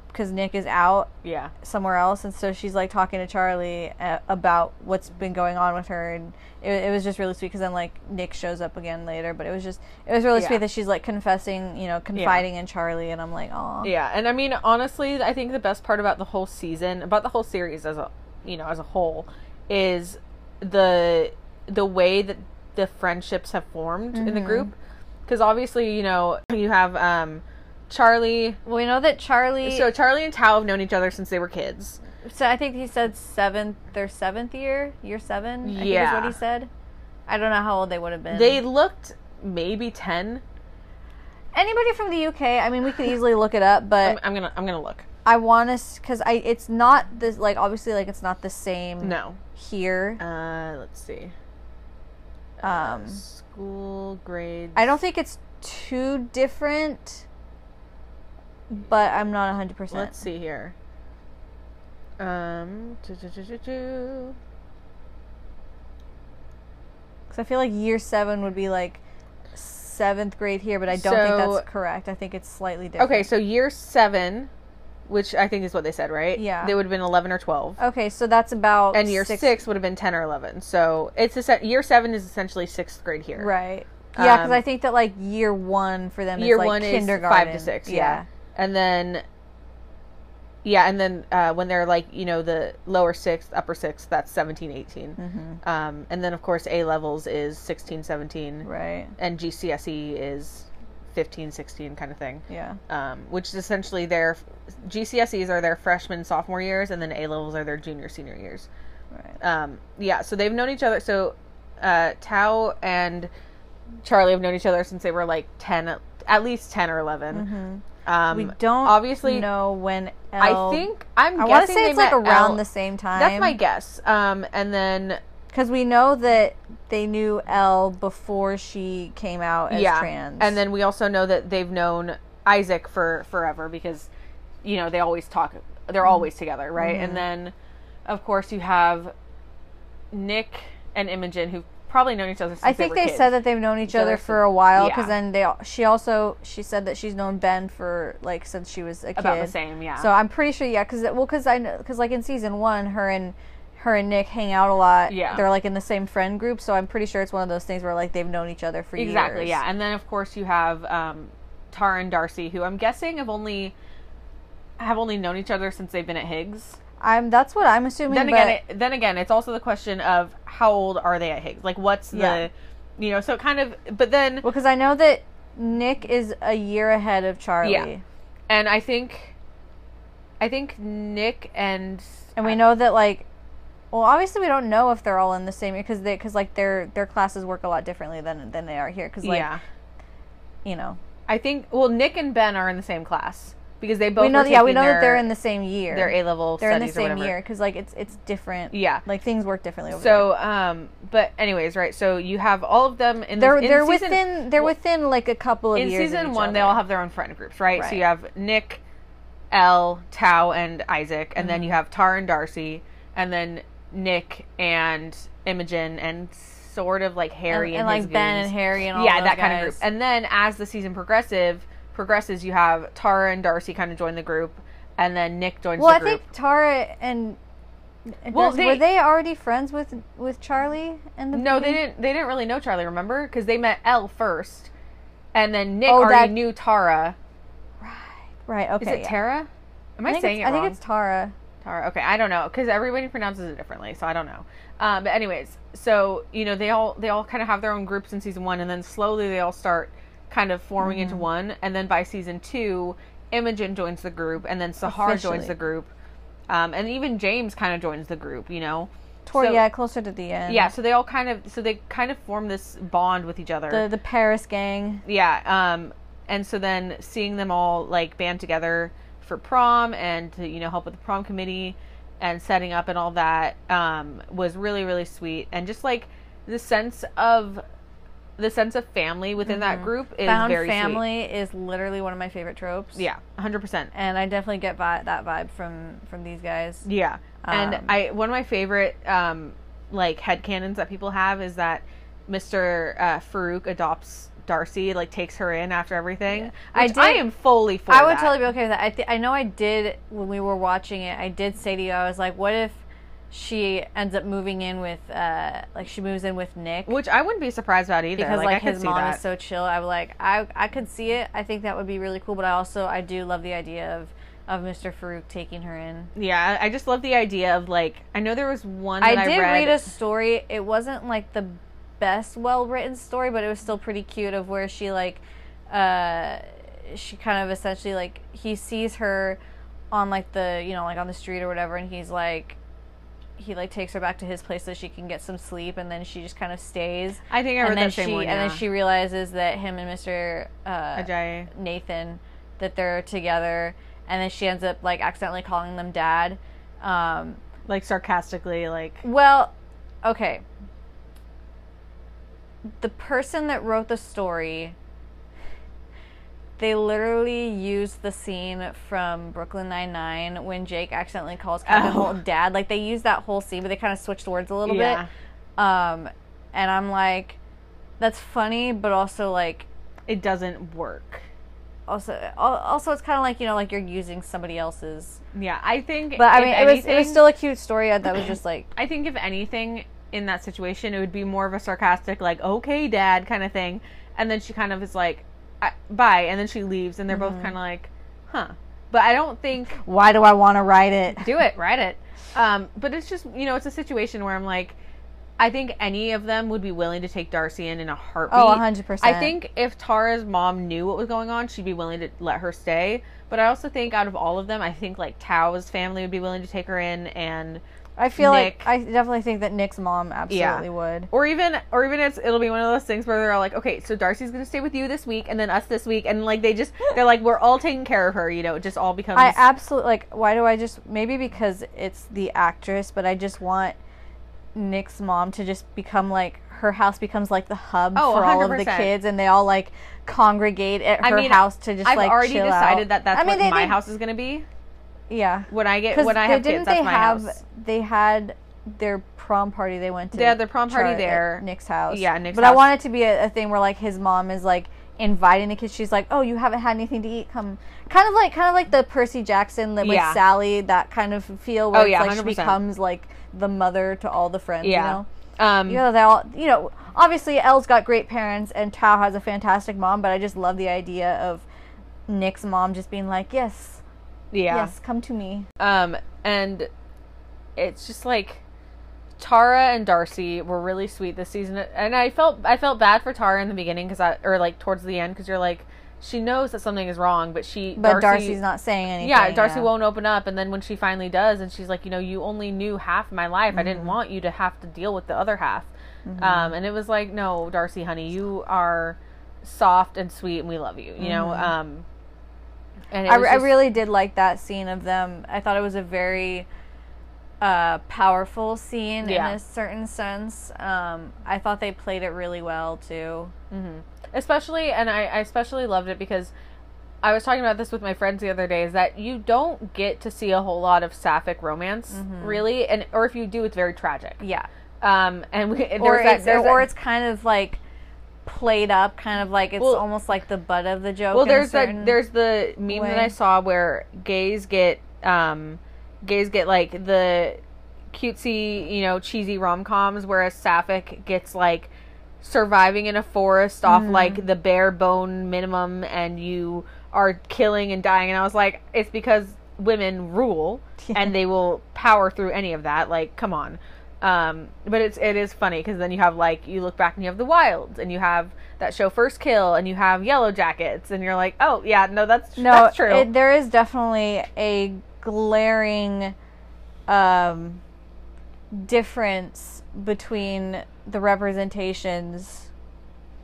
A: because Nick is out
B: yeah
A: somewhere else, and so she's like talking to Charlie uh, about what's been going on with her, and it, it was just really sweet because then like Nick shows up again later, but it was just it was really
B: Yeah.
A: sweet that she's like confessing, you know, confiding in Charlie, and I'm like, oh,
B: Yeah, and I mean honestly, I think the best part about the whole season, about the whole series as a, you know, as a whole is the the way that the friendships have formed in the group. Cuz obviously, you know, you have um Charlie
A: Well, we know that Charlie.
B: so Charlie and Tao have known each other since they were kids.
A: So I think he said seventh, their seventh year, year seven. I think is
B: Yeah.
A: what he said. I don't know how old they would have been.
B: They looked maybe 10.
A: anybody from the UK. I mean, we could easily look it up, but
B: I'm, I'm going to I'm to look.
A: I want to because I it's not this like obviously like it's not the same
B: No.
A: here.
B: Uh let's see.
A: Um,
B: School grades.
A: I don't think it's too different, but I'm not hundred percent.
B: Let's see here. Um.
A: Because I feel like year seven would be like seventh grade here, but I don't think that's correct. I think it's slightly different.
B: Okay, so year seven, which I think is what they said, right?
A: Yeah.
B: They would have been 11 or 12.
A: Okay, so that's about
B: and year
A: six,
B: six would have been 10 or 11. So it's a, year seven is essentially sixth grade here.
A: Right. Yeah, because
B: Um,
A: I think that like year one for them
B: Year
A: is like
B: one is
A: kindergarten.
B: five to six. Yeah. And then, yeah, and then uh, when they're like, you know, the lower sixth, upper sixth, that's 17, 18.
A: Mm-hmm.
B: Um, and then, of course, A levels is 16, 17.
A: Right.
B: And GCSE is 15, 16 kind of thing.
A: Yeah.
B: um, which is essentially their GCSEs are their freshman sophomore years, and then A levels are their junior senior years.
A: Right.
B: Um, yeah, so they've known each other. So uh, Tao and Charlie have known each other since they were like ten, at- at least ten or 11 Um,
A: we don't
B: obviously
A: know when.
B: I think I'm.
A: I want to
B: guessing
A: say it's like around
B: Elle-
A: the same time.
B: That's my guess. Um, and then
A: because we know that they knew Elle before she came out as
B: yeah,
A: trans.
B: and then we also know that they've known Isaac for forever because you know they always talk. They're
A: Mm-hmm.
B: always together, right? And then, of course, you have Nick and Imogen who've probably known each other. since
A: I think
B: they,
A: they, said that they've known each other
B: other
A: for a while.
B: yeah.
A: Because then they, she also she said that she's known Ben for like since she was a kid.
B: about the same. Yeah.
A: So I'm pretty sure, yeah, because well, because I know, because like in season one, her and her and Nick hang out a lot.
B: Yeah.
A: they're like in the same friend group. So I'm pretty sure it's one of those things where like they've known each other for
B: exactly.
A: years.
B: Yeah. And then of course you have um, Tara and Darcy, who I'm guessing have only have only known each other since they've been at Higgs.
A: I'm. That's what I'm assuming.
B: then again, it, then again, it's also the question of how old are they at Higgs? Like, what's
A: Yeah.
B: the, you know, so it kind of. But then,
A: because I know that Nick is a year ahead of Charlie.
B: Yeah. and I think, I think Nick and
A: And we know that like well obviously we don't know if they're all in the same because they because like their their classes work a lot differently than than they are here because like
B: yeah,
A: you know
B: I think. Well, Nick and Ben are in the same class because they both.
A: we know yeah we know that they're in the same year
B: their A level.
A: they're in the same year because like it's it's different
B: Yeah.
A: like things work differently over there.
B: So, um, but anyways, right? So you have all of them in.
A: they're
B: the, in
A: they're
B: season,
A: within they're within like a couple of
B: in
A: years
B: season one. They all have their own friend groups, right? So you have Nick, Elle, Tao, and Isaac, and
A: Mm-hmm.
B: then you have Tar and Darcy, and then Nick and Imogen, and sort of like Harry
A: and,
B: and,
A: and like Ben
B: goons.
A: and Harry and all
B: yeah,
A: those
B: that kind of group. And then as the season progressive progresses, you have Tara and Darcy kind of join the group, and then Nick joins
A: Well, I think Tara and
B: Well, they-
A: were they already friends with with Charlie and the
B: no, they didn't. They didn't really know Charlie. Remember, because they met Elle first, and then Nick
A: Oh,
B: already
A: that-
B: knew Tara.
A: Right. Right, okay.
B: Is it
A: yeah.
B: Tara? Am I,
A: I
B: saying it
A: I
B: wrong?
A: think it's Tara.
B: Tara. Okay, I don't know because everybody pronounces it differently, so I don't know. Um, but anyways, so you know they all they all kind of have their own groups in season one, and then slowly they all start kind of forming into
A: Mm-hmm.
B: one, and then by season two, Imogen joins the group, and then Sahar joins the group, um, and even James kind of joins the group. You know,
A: Toward
B: So-
A: yeah, closer to the end.
B: yeah. So they all kind of so they kind of form this bond with each other.
A: The the Paris gang.
B: Yeah, um, and so then seeing them all like band together for prom and to you know help with the prom committee and setting up and all that um, was really really sweet and just like the sense of the sense of family within that group is
A: Mm-hmm. Found
B: very
A: family is literally one of my favorite tropes.
B: Yeah, hundred percent.
A: And I definitely get vi- that vibe from from these guys.
B: Yeah, and
A: Um,
B: I one of my favorite um, like headcanons that people have is that Mr. Uh, Farouk adopts Darcy, like takes her in after everything.
A: Yeah. I
B: which I
A: did-
B: am fully for.
A: I would
B: that.
A: totally be okay with that. I th- I know I did when we were watching it. I did say to you, I was like, what if she ends up moving in with uh like she moves in with Nick
B: Which I wouldn't be surprised about either.
A: because
B: like,
A: like,
B: I could
A: his
B: see
A: mom
B: that.
A: is so chill. I was like I I could see it. I think that would be really cool. But I also I do love the idea of of Mr. Farouk taking her in.
B: yeah, I just love the idea of like I know there was one that
A: I
B: I,
A: did
B: read.
A: read a story. It wasn't like the best well written story, but it was still pretty cute of where she like uh she kind of essentially like he sees her on like the you know like on the street or whatever and he's like he like takes her back to his place so she can get some sleep and then she just kind of stays
B: I think I
A: and
B: read
A: then
B: that same
A: she
B: one.
A: and then she realizes that him and Mr. Uh,
B: Ajayi.
A: Nathan that they're together and then she ends up like accidentally calling them dad um
B: like sarcastically, like
A: well, okay. The person that wrote the story, they literally used the scene from Brooklyn Nine Nine when Jake accidentally calls Kevin
B: Oh.
A: Holt dad. Like they used that whole scene, but they kind of switched the words a little
B: Yeah.
A: bit. Um, and I'm like, that's funny, but also like,
B: it doesn't work.
A: also, also it's kind of like you know, like you're using somebody else's.
B: Yeah, I think.
A: But I mean, it was it was still a cute story. That was just like,
B: I think if anything in that situation, it would be more of a sarcastic, like "Okay, Dad" kind of thing, and then she kind of is like, "Bye," and then she leaves, and they're both
A: Mm-hmm.
B: kind of like, "Huh." But I don't think
A: why do I want to write it?
B: do it, write it. Um, but it's just you know, it's a situation where I'm like, I think any of them would be willing to take Darcy in in a heartbeat.
A: Oh, 100%.
B: I think if Tara's mom knew what was going on, she'd be willing to let her stay. But I also think out of all of them, I think like Tao's family would be willing to take her in, and
A: I feel
B: Nick.
A: like I definitely think that Nick's mom absolutely would.
B: or even or even it's it'll be one of those things where they're all like, okay, so Darcy's gonna stay with you this week, and then us this week, and like they just they're like we're all taking care of her, you know, it just all becomes
A: I absolutely like. Why do I just maybe because it's the actress, but I just want Nick's mom to just become like her house becomes like the hub
B: Oh,
A: for all of the kids, and they all like congregate at
B: I
A: her
B: mean,
A: house to just
B: I've
A: like
B: already
A: chill
B: decided
A: out.
B: that that's
A: I mean,
B: what
A: they
B: my
A: did-
B: house is gonna be.
A: Yeah,
B: When I get when I have
A: didn't
B: kids, that's
A: they
B: my
A: have
B: house.
A: they had their prom party they went to.
B: They had their prom party there.
A: Nick's house.
B: Yeah, Nick's house.
A: But I want it to be a, a thing where like his mom is like inviting the kids. She's like, "Oh, you haven't had anything to eat? Come." Kind of like kind of like the Percy Jackson that with
B: Yeah.
A: Sally that kind of feel where
B: Oh,
A: it's
B: yeah,
A: like she
B: 100%.
A: becomes like the mother to all the friends.
B: Yeah.
A: You know.
B: Um,
A: You know, they all, you know, obviously Elle's got great parents and Tao has a fantastic mom, but I just love the idea of Nick's mom just being like, yes,
B: yeah.
A: yes, come to me.
B: Um, and it's just like Tara and Darcy were really sweet this season, and I felt I felt bad for Tara in the beginning because I or like towards the end because you're like she knows that something is wrong, but she
A: But
B: Darcy,
A: Darcy's not saying anything.
B: Yeah, Darcy won't open up, and then when she finally does, and she's like, you know, you only knew half my life. I
A: Mm-hmm.
B: didn't want you to have to deal with the other half. Um, and it was like, no, Darcy, honey, you are soft and sweet, and we love you. You know. Um,
A: Mm-hmm. I,
B: was
A: I
B: just-
A: really did like that scene of them. I thought it was a very uh, powerful scene
B: Yeah.
A: in a certain sense. Um, I thought they played it really well too.
B: especially and I, I especially loved it because I was talking about this with my friends the other day is that you don't get to see a whole lot of sapphic romance
A: Mm-hmm.
B: really and or if you do it's very tragic
A: Yeah.
B: um and we, there's
A: Or
B: that,
A: it's,
B: there's
A: or
B: that-
A: it's kind of like played up, kind of like it's
B: Well-
A: almost like the butt of the joke.
B: well there's that there's the meme that. I saw where gays get um, gays get like the cutesy, you know, cheesy rom coms, whereas Sapphic gets like surviving in a forest off
A: Mm-hmm.
B: like the bare bone minimum, and you are killing and dying. And I was like, it's because women rule, and they will power through any of that. Like, come on. Um, but it's it is funny because then you have like you look back and you have the wilds and you have that show First Kill and you have Yellow Jackets and you're like oh yeah no that's
A: No,
B: that's true
A: It, there is definitely a glaring um, difference between the representations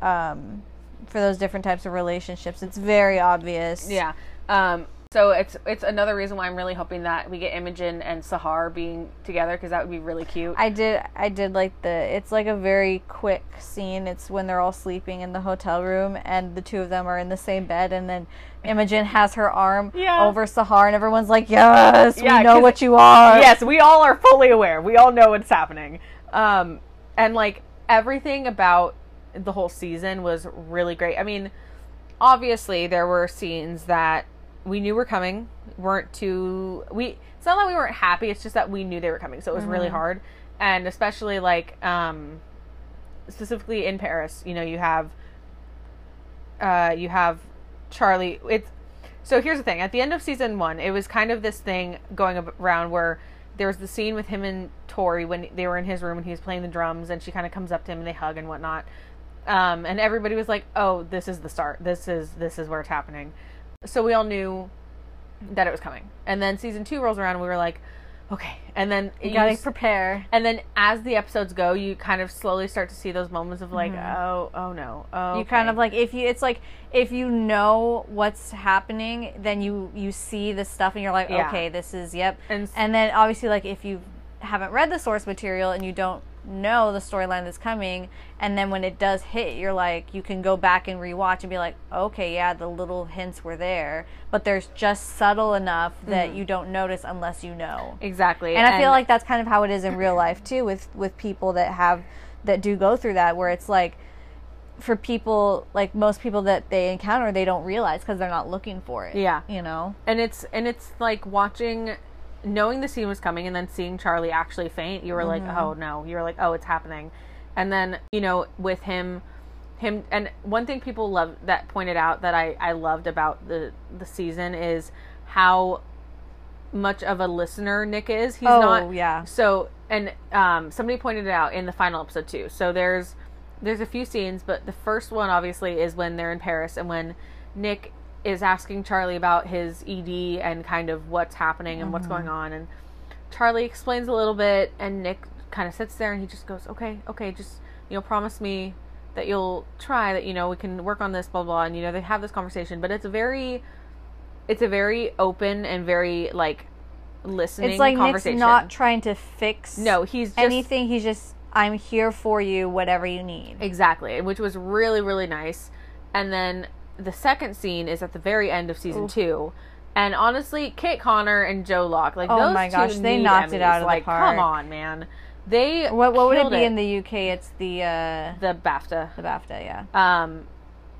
A: um, for those different types of relationships. It's very obvious.
B: Yeah. Um, so it's it's another reason why I'm really hoping that we get Imogen and Sahar being together because that would be really cute.
A: I did. I did like the. It's like a very quick scene. It's when they're all sleeping in the hotel room, and the two of them are in the same bed, and then Imogen has her arm
B: Yeah.
A: over Sahar, and everyone's like, "Yes,
B: Yeah,
A: we know what you are."
B: yes, we all are fully aware. We all know what's happening. Um, and like everything about the whole season was really great. I mean, obviously there were scenes that we knew we were coming, weren't too we it's not that we weren't happy, it's just that we knew they were coming. So it was really hard. And especially like um specifically in Paris, you know, you have uh you have Charlie it's so here's the thing. At the end of season one, it was kind of this thing going around where there was the scene with him and Tori when they were in his room and he was playing the drums, and she kind of comes up to him and they hug and whatnot. Um, and everybody was like, "Oh, this is the start. This is this is where it's happening." So we all knew that it was coming. And then season two rolls around, and we were like, "Okay." And then
A: You gotta
B: s-
A: prepare.
B: and then as the episodes go, you kind of slowly start to see those moments of like, mm-hmm. "Oh, oh no, oh."
A: You kind of like if you. It's like if you know what's happening, then you you see the stuff, and you're like,
B: Yeah.
A: "Okay, this is yep."
B: And s-
A: and then obviously, like if you haven't read the source material and you don't know the storyline that's coming, and then when it does hit, you're like, you can go back and rewatch and be like, okay, yeah, the little hints were there, but there's just subtle enough that mm-hmm. you don't notice unless you know.
B: exactly.
A: And I feel like that's kind of how it is in real life too, with with people that have that do go through that, where it's like. For people, like most people that they encounter, they don't realize because they're not looking for it.
B: Yeah.
A: You know?
B: and it's and it's like watching knowing the scene was coming and then seeing charlie actually faint you were like oh no. You were like oh it's happening. And then you know with him him and one thing people love that pointed out that i i loved about the the season is how much of a listener nick is. He's
A: Oh,
B: not
A: yeah.
B: so and um somebody pointed it out in the final episode too. So there's there's a few scenes but the first one obviously is when they're in paris and when nick is asking charlie about his ed and kind of what's happening and what's mm-hmm. going on and charlie explains a little bit and nick kind of sits there and he just goes okay okay just you know promise me that you'll try that you know we can work on this blah blah and you know they have this conversation but it's a very it's a very open and very like listening
A: It's like Nick's
B: conversation
A: not trying to fix
B: no he's just
A: anything. He's just, I'm here for you, whatever you need.
B: Exactly, which was really really nice. And then the second scene is at the very end of season two. And honestly, Kit Connor and Joe Locke, like
A: Oh
B: those
A: my
B: two
A: gosh, they knocked it out of the
B: like,
A: park.
B: Come on, man. They
A: What what would it be in the UK? It's the uh,
B: the BAFTA?
A: the BAFTA, yeah,
B: Um,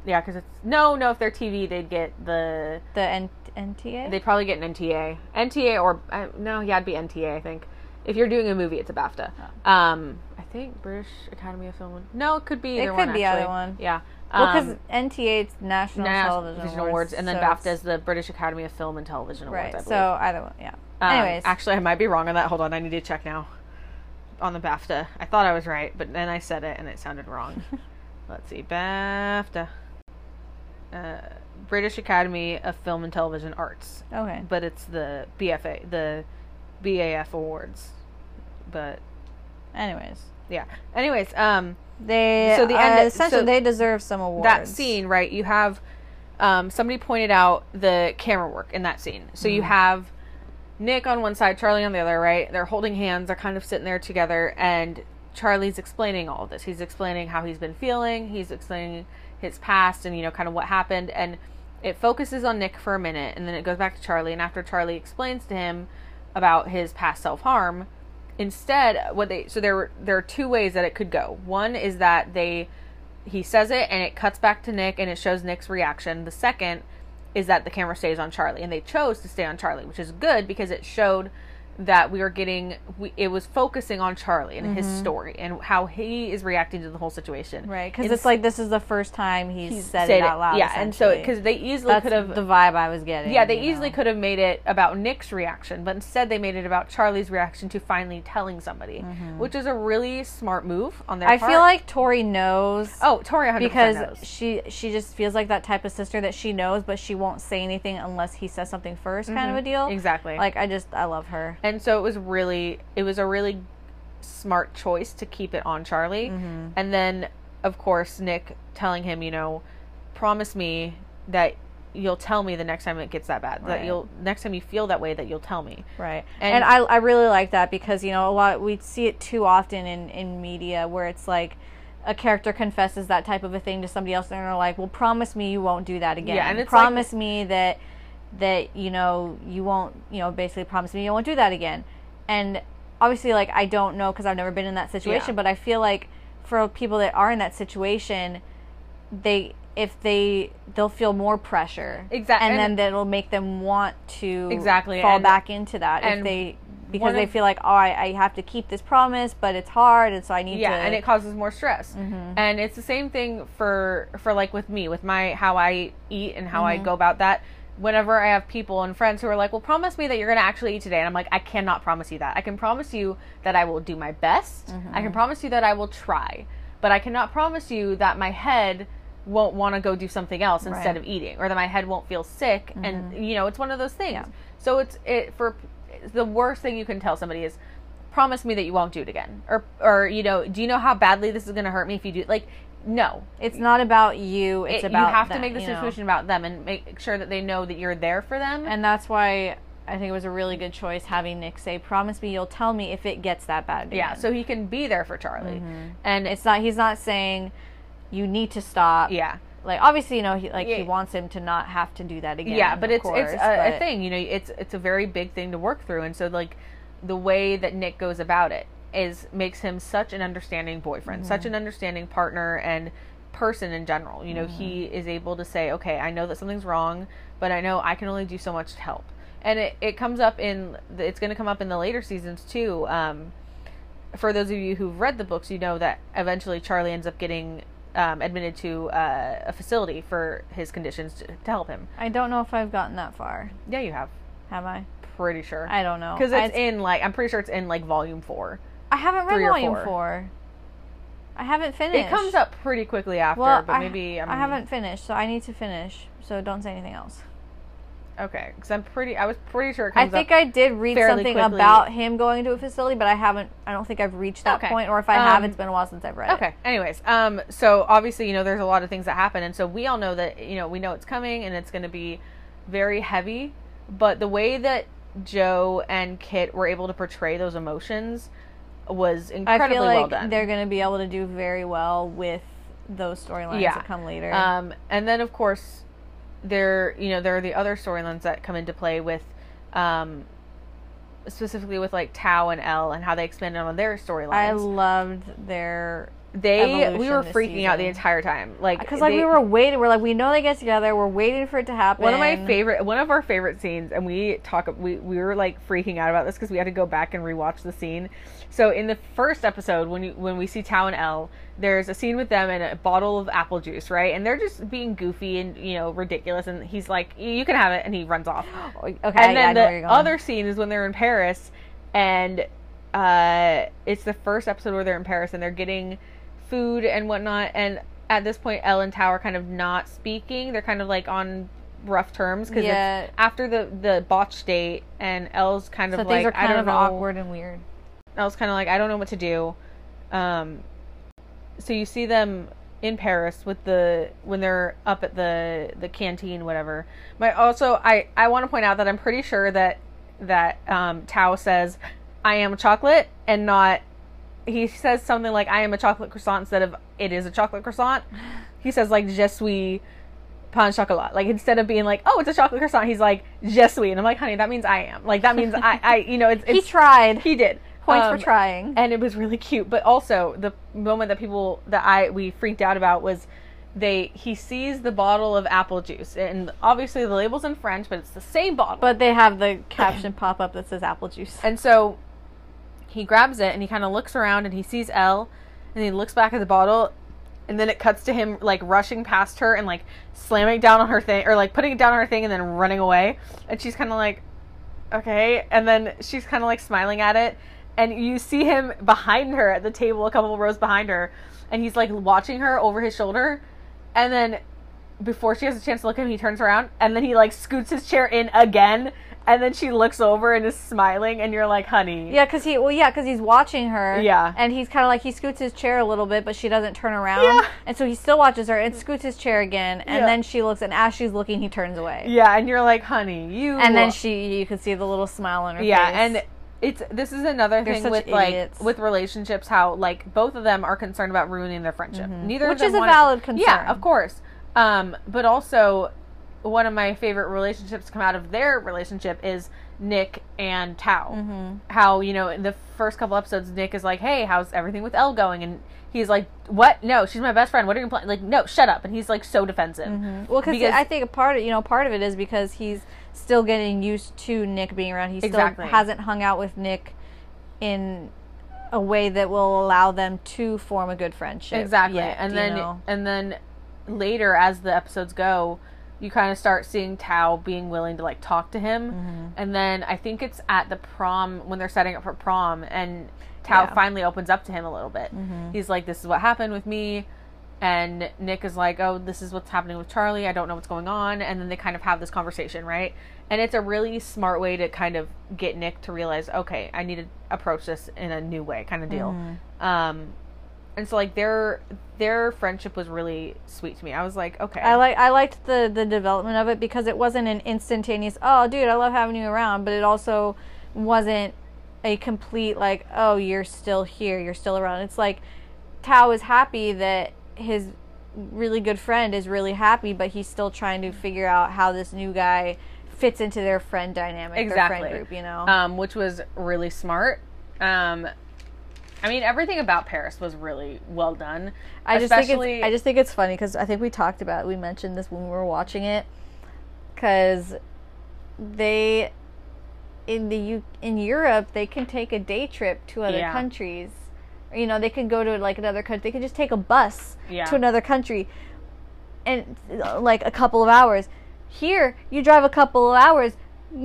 B: yeah, because it's no, no. If they're TV, they'd get the
A: the N- NTA.
B: they'd probably get an NTA, NTA or uh, no, yeah, it'd be NTA. I think if you're doing a movie, it's a BAFTA. Um, I think British Academy of Film. No, it could be either
A: It
B: one.
A: could be
B: actually.
A: either one.
B: Yeah.
A: Well, because
B: Um,
A: NTA it's National Television,
B: Awards, and then
A: so
B: BAFTA is the British Academy of Film and Television Awards.
A: right.
B: I believe.
A: So either one, yeah.
B: Um,
A: Anyways,
B: actually, I might be wrong on that. Hold on, I need to check now. On the BAFTA, I thought I was right, but then I said it and it sounded wrong. Let's see, BAFTA, uh, British Academy of Film and Television Arts,
A: okay.
B: but it's the BFA, the BAF Awards. But
A: Anyways,
B: yeah. Anyways, um,
A: they
B: So the
A: uh,
B: end-
A: essentially
B: so
A: they deserve some awards.
B: that scene, right? You have um, somebody pointed out the camera work in that scene. So you have Nick on one side, Charlie on the other, right? They're holding hands, they're kind of sitting there together, and Charlie's explaining all of this. He's explaining how he's been feeling, he's explaining his past and, you know, kind of what happened. And it focuses on Nick for a minute, and then it goes back to Charlie. And after Charlie explains to him about his past self harm, instead what they so there there are two ways that it could go. One is that they he says it and it cuts back to nick and it shows nick's reaction. The second is that the camera stays on Charlie, and they chose to stay on Charlie, which is good because it showed that we are getting we, it was focusing on Charlie and his story and how he is reacting to the whole situation.
A: Right, because it's like this is the first time he's, said
B: Said
A: it out loud.
B: Yeah, and so because they easily could have
A: the vibe I was getting.
B: yeah, they easily could have made it about Nick's reaction, but instead they made it about Charlie's reaction to finally telling somebody, which is a really smart move on their
A: Mm-hmm. I
B: part.
A: feel like Tori knows.
B: oh, Tori 100%
A: because
B: knows.
A: she she just feels like that type of sister that she knows, but she won't say anything unless he says something 1st kind of a deal.
B: Mm-hmm. Exactly.
A: Like I just I love her.
B: And so it was really it was a really smart choice to keep it on Charlie.
A: Mm-hmm.
B: And then of course Nick telling him, you know, promise me that you'll tell me the next time it gets that bad. That you'll next time you feel that way that you'll tell me.
A: Right.
B: And-
A: And, I, I really like that because, you know, a lot we see it too often in, in media where it's like a character confesses that type of a thing to somebody else and they're like, Well promise me you won't do that again.
B: Yeah, and it's like-
A: promise me that that, you know, you won't you know, basically promise me you won't do that again. And obviously like I don't know because I've never been in that situation,
B: Yeah.
A: but I feel like for people that are in that situation, they if they they'll feel more pressure
B: exactly
A: and,
B: and-
A: then that'll make them want to
B: Exactly,
A: fall
B: and-
A: back into that if they because they
B: of-
A: feel like oh I, I have to keep this promise but it's hard and so I need
B: yeah
A: to
B: and it causes more stress
A: Mm-hmm.
B: and it's the same thing for for like with me with my how i eat and how
A: Mm-hmm.
B: i go about that whenever i have people and friends who are like well promise me that you're going to actually eat today and i'm like i cannot promise you that i can promise you that i will do my best i
A: Mm-hmm.
B: can promise you that i will try but i cannot promise you that my head won't want to go do something else instead
A: Right.
B: of eating or that my head won't feel sick and you know it's one of those things
A: Mm-hmm. Yeah.
B: so it's it for the worst thing you can tell somebody is promise me that you won't do it again or or you know do you know how badly this is going to hurt me if you do like no
A: it's not about you it's
B: It-
A: about
B: you have to make the
A: you know?
B: situation about them and make sure that they know that you're there for them.
A: And that's why I think it was a really good choice having Nick say promise me you'll tell me if it gets that bad
B: yeah so he can be there for charlie. Mm-hmm. And it's
A: it's not he's not saying you need to stop.
B: Yeah.
A: Like obviously you know he like
B: Yeah.
A: he wants him to not have to do that again
B: yeah but it's
A: course,
B: it's a, a thing you know it's it's a very big thing to work through. And so like the way that nick goes about it is makes him such an understanding boyfriend such
A: Mm-hmm.
B: an understanding partner and person in general. You know he
A: Mm-hmm.
B: is able to say okay i know that something's wrong but i know i can only do so much to help. And it, it comes up in the- it's going to come up in the later seasons too um, for those of you who've read the books you know that eventually charlie ends up getting um, admitted to uh, a facility for his conditions to, to help him.
A: I don't know if I've gotten that far.
B: Yeah you have.
A: Have I?
B: Pretty sure.
A: I don't know.
B: Because it's
A: I,
B: in like I'm pretty sure it's in like volume four.
A: I haven't read volume
B: four.
A: four. I haven't finished.
B: It comes up pretty quickly after,
A: Well,
B: but
A: I,
B: maybe I'm,
A: I haven't finished, so I need to finish. So don't say anything else.
B: Okay, because I'm pretty. I was pretty sure it
A: I think. I did read something
B: quickly.
A: about him going to a facility, but I haven't. I don't think I've reached that
B: Okay.
A: point, or if I have,
B: Um,
A: it's been a while since I've read it.
B: Okay. Anyways, um, so obviously you know there's a lot of things that happen, and so we all know that you know we know it's coming and it's going to be very heavy, but the way that Joe and Kit were able to portray those emotions was
A: I
B: incredibly
A: feel
B: well
A: like
B: done.
A: they're going to be able to do very well with those storylines
B: Yeah.
A: that come later.
B: Um, and then of course, there you know there are the other storylines that come into play with, um, specifically with like Tao and Elle and how they expanded on their storylines.
A: I loved their
B: They we were freaking out the entire time, like
A: because like
B: they-
A: we were waiting. We're like we know they get together. We're waiting for it to happen.
B: One of my favorite, one of our favorite scenes, and we talk, we we were like freaking out about this because we had to go back and rewatch the scene. So in the first episode, when you when we see Tao and Elle, there's a scene with them and a bottle of apple juice, right? And they're just being goofy and you know ridiculous. And he's like, "You can have it," and he runs off.
A: Okay,
B: and then
A: know
B: the other scene is when they're in Paris, and uh, it's the first episode where they're in Paris and they're getting food and whatnot. And at this point, Elle and Tao are kind of not speaking. They're kind of like on rough terms because
A: Yeah.
B: after the the botch date, and Elle's kind
A: so
B: of like I don't
A: of
B: know.
A: awkward and weird.
B: Elle's kind of like I don't know what to do. Um, so you see them in Paris with the when they're up at the the canteen, whatever. But also, I I want to point out that I'm pretty sure that that um, Tao says I am a chocolate and not. He says something like I am a chocolate croissant instead of it is a chocolate croissant. He says like je suis pain chocolat. Like instead of being like oh it's a chocolate croissant, he's like je suis, and I'm like honey that means I am. Like that means I I you know it's,
A: He tried.
B: he did
A: Points
B: Um,
A: for trying.
B: and it was really cute. But also the moment that people that I we freaked out about was they he sees the bottle of apple juice, and obviously the label's in French, but it's the same bottle.
A: But they have the caption pop up that says apple juice.
B: And so he grabs it and he kind of looks around and he sees Elle and he looks back at the bottle and then it cuts to him like rushing past her and like slamming down on her thing or like putting it down on her thing and then running away. And she's kind of like, okay. And then she's kind of like smiling at it. And you see him behind her at the table, a couple rows behind her. And he's like watching her over his shoulder. And then before she has a chance to look at him, he turns around and then he like scoots his chair in again. And then she looks over and is smiling, and you're like, honey.
A: Yeah, because he well, yeah, because he's watching her.
B: Yeah.
A: and he's kind of like he scoots his chair a little bit, but she doesn't turn around.
B: Yeah.
A: and so he still watches her and scoots his chair again, and
B: Yeah.
A: then she looks, and as she's looking, he turns away.
B: Yeah, and you're like, honey, you.
A: And then she, you can see the little smile on her
B: yeah,
A: face.
B: and it's this is another
A: They're
B: thing with
A: idiots.
B: like with relationships, how like both of them are concerned about ruining their friendship. Neither,
A: Mm-hmm. Which
B: of them
A: is a valid concern.
B: Yeah, of course. Um, but also, one of my favorite relationships come out of their relationship is Nick and Tao.
A: Mm-hmm.
B: How you know in the first couple episodes, Nick is like, "Hey, how's everything with Elle going?" and he's like, "What? No, she's my best friend. What are you planning?" Like, no, shut up. And he's like so defensive.
A: Well, cause
B: Because-
A: I think a part of you know part of it is because he's still getting used to Nick being around. He still
B: Exactly.
A: hasn't hung out with Nick in a way that will allow them to form a good friendship.
B: Exactly.
A: yet,
B: and then
A: know?
B: and then later as the episodes go, you kind of start seeing Tao being willing to like talk to him.
A: Mm-hmm.
B: And then I think it's at the prom when they're setting up for prom and Tao
A: Yeah. Mm-hmm.
B: finally opens up to him a little bit. He's like this is what happened with me and Nick is like, "Oh, this is what's happening with Charlie. I don't know what's going on." And then they kind of have this conversation, right? And it's a really smart way to kind of get Nick to realize, "Okay, I need to approach this in a new way," kind of deal.
A: Mm-hmm.
B: Um and so like their their friendship was really sweet to me. I was like, okay,
A: I like I liked the the development of it because it wasn't an instantaneous oh dude I love having you around but it also wasn't a complete like oh you're still here you're still around it's like Tao is happy that his really good friend is really happy but he's still trying to figure out how this new guy fits into their friend dynamic their friend group you know
B: um, which was really smart. Um, I mean, everything about Paris was really well done.
A: I just think it's I just think it's funny because I think we talked about we mentioned this when we were watching it because they in the U- in Europe they can take a day trip to other
B: Yeah.
A: countries. You know, they can go to like another country. They can just take a bus
B: Yeah.
A: to another country and like a couple of hours. Here, you drive a couple of hours.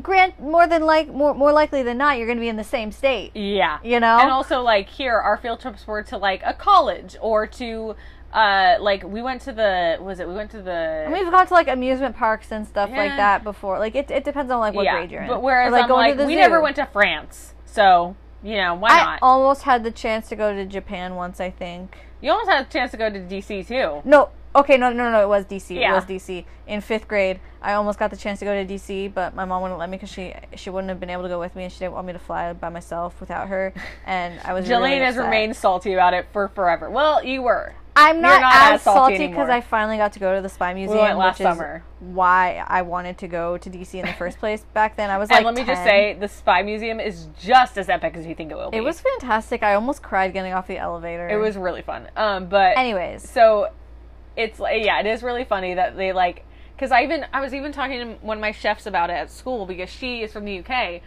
A: Grant more than like more more likely than not, you're going to be in the same state.
B: Yeah,
A: You know?
B: and also like here, our field trips were to like a college or to uh like we went to the was it we went to the
A: And we've gone to like amusement parks and stuff like that before. Like it, it depends on like what
B: yeah,
A: grade you're in.
B: but whereas
A: Or, like
B: I'm
A: going
B: like
A: to the
B: we
A: zoo.
B: never went to France, so you know why
A: I
B: not?
A: almost had the chance to go to Japan once. I think.
B: you almost had a chance to go to DC too.
A: No, okay, no, no, no. It was DC. It
B: Yeah.
A: was DC in fifth grade. I almost got the chance to go to DC, but my mom wouldn't let me because she she wouldn't have been able to go with me, and she didn't want me to fly by myself without her. And I was.
B: Jillian
A: really
B: has remained salty about it for forever. Well, you were.
A: I'm not,
B: not
A: as
B: as salty
A: because I finally got to go to the Spy Museum,
B: went last summer.
A: why I wanted to go to DC in the first place. Back then, I was like,
B: let me just say, the Spy Museum is just as epic as you think it will be.
A: It was fantastic. I almost cried getting off the elevator.
B: It was really fun. Um, but
A: Anyways,
B: so it's like yeah, it is really funny that they like because I even I was even talking to one of my chefs about it at school because she is from the UK,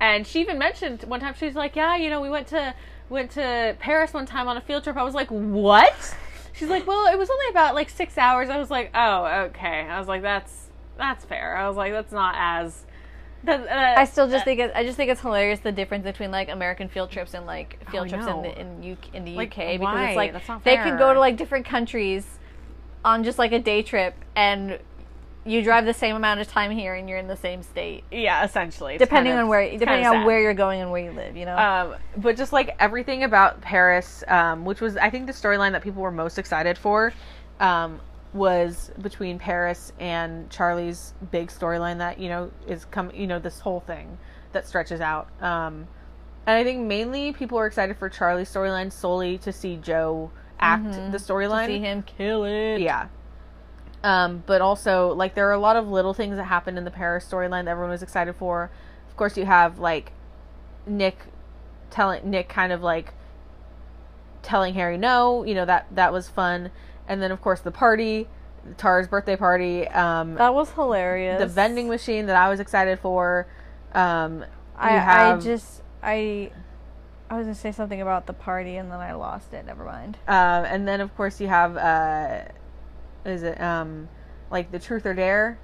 B: and she even mentioned one time she's like, yeah, you know, we went to went to Paris one time on a field trip. I was like, what? She's like, well, it was only about like six hours. I was like, oh, okay. I was like, that's that's fair. I was like, that's not as. That, uh,
A: I still just think it, I just think it's hilarious the difference between like American field trips and like field
B: I
A: trips in the in, U- in the
B: Like,
A: UK because
B: why?
A: it's like
B: That's not
A: they can go to like different countries on just like a day trip and you drive the same amount of time here and you're in the same state
B: yeah, essentially, It's
A: depending
B: kind of-
A: on where depending
B: kind of
A: on
B: sad.
A: where you're going and where you live. You know.
B: Um, but just like everything about Paris, um, which was I think the storyline that people were most excited for, um, was between Paris and Charlie's big storyline that you know is come you know this whole thing that stretches out. Um, and I think mainly people are excited for Charlie's storyline solely to see Joe act the storyline.
A: See him kill it.
B: Yeah. Um, but also, like, there are a lot of little things that happened in the Paris storyline that everyone was excited for. Of course, you have like Nick telling Nick kind of like telling Harry no, you know that that was fun, and then of course the party, Tara's birthday party, um,
A: That was hilarious.
B: the vending machine that I was excited for. Um,
A: I,
B: have-
A: I just I I was gonna say something about the party and then I lost it. Never mind.
B: Um, and then of course you have uh, is it um, like the truth or dare?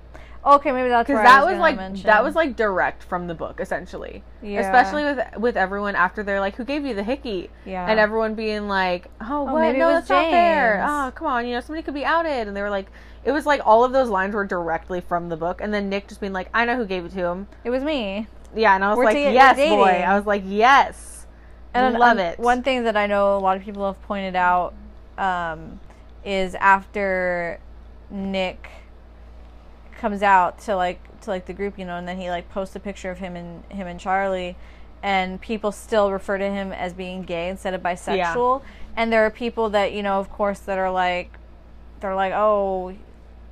A: Okay, maybe that's
B: Because that
A: I
B: was,
A: was,
B: like
A: mention.
B: that was like direct from the book essentially.
A: Yeah.
B: Especially with with everyone after they're like, who gave you the hickey?
A: yeah.
B: And everyone being like, oh, what?
A: maybe it
B: no,
A: was
B: that's not fair. Oh, come on, you know somebody could be outed. And they were like, it was like all of those lines were directly from the book. And then Nick just being like, I know who gave it to him.
A: it was me.
B: Yeah, and I was
A: We're
B: like,
A: we're
B: yes, boy. I was like, yes.
A: And I
B: love
A: um,
B: it.
A: One thing that I know a lot of people have pointed out um, is after Nick comes out to like to like the group, you know, and then he like posts a picture of him and him and Charlie, and people still refer to him as being gay instead of bisexual. And there are people that you know, of course, that are like, they're like, oh,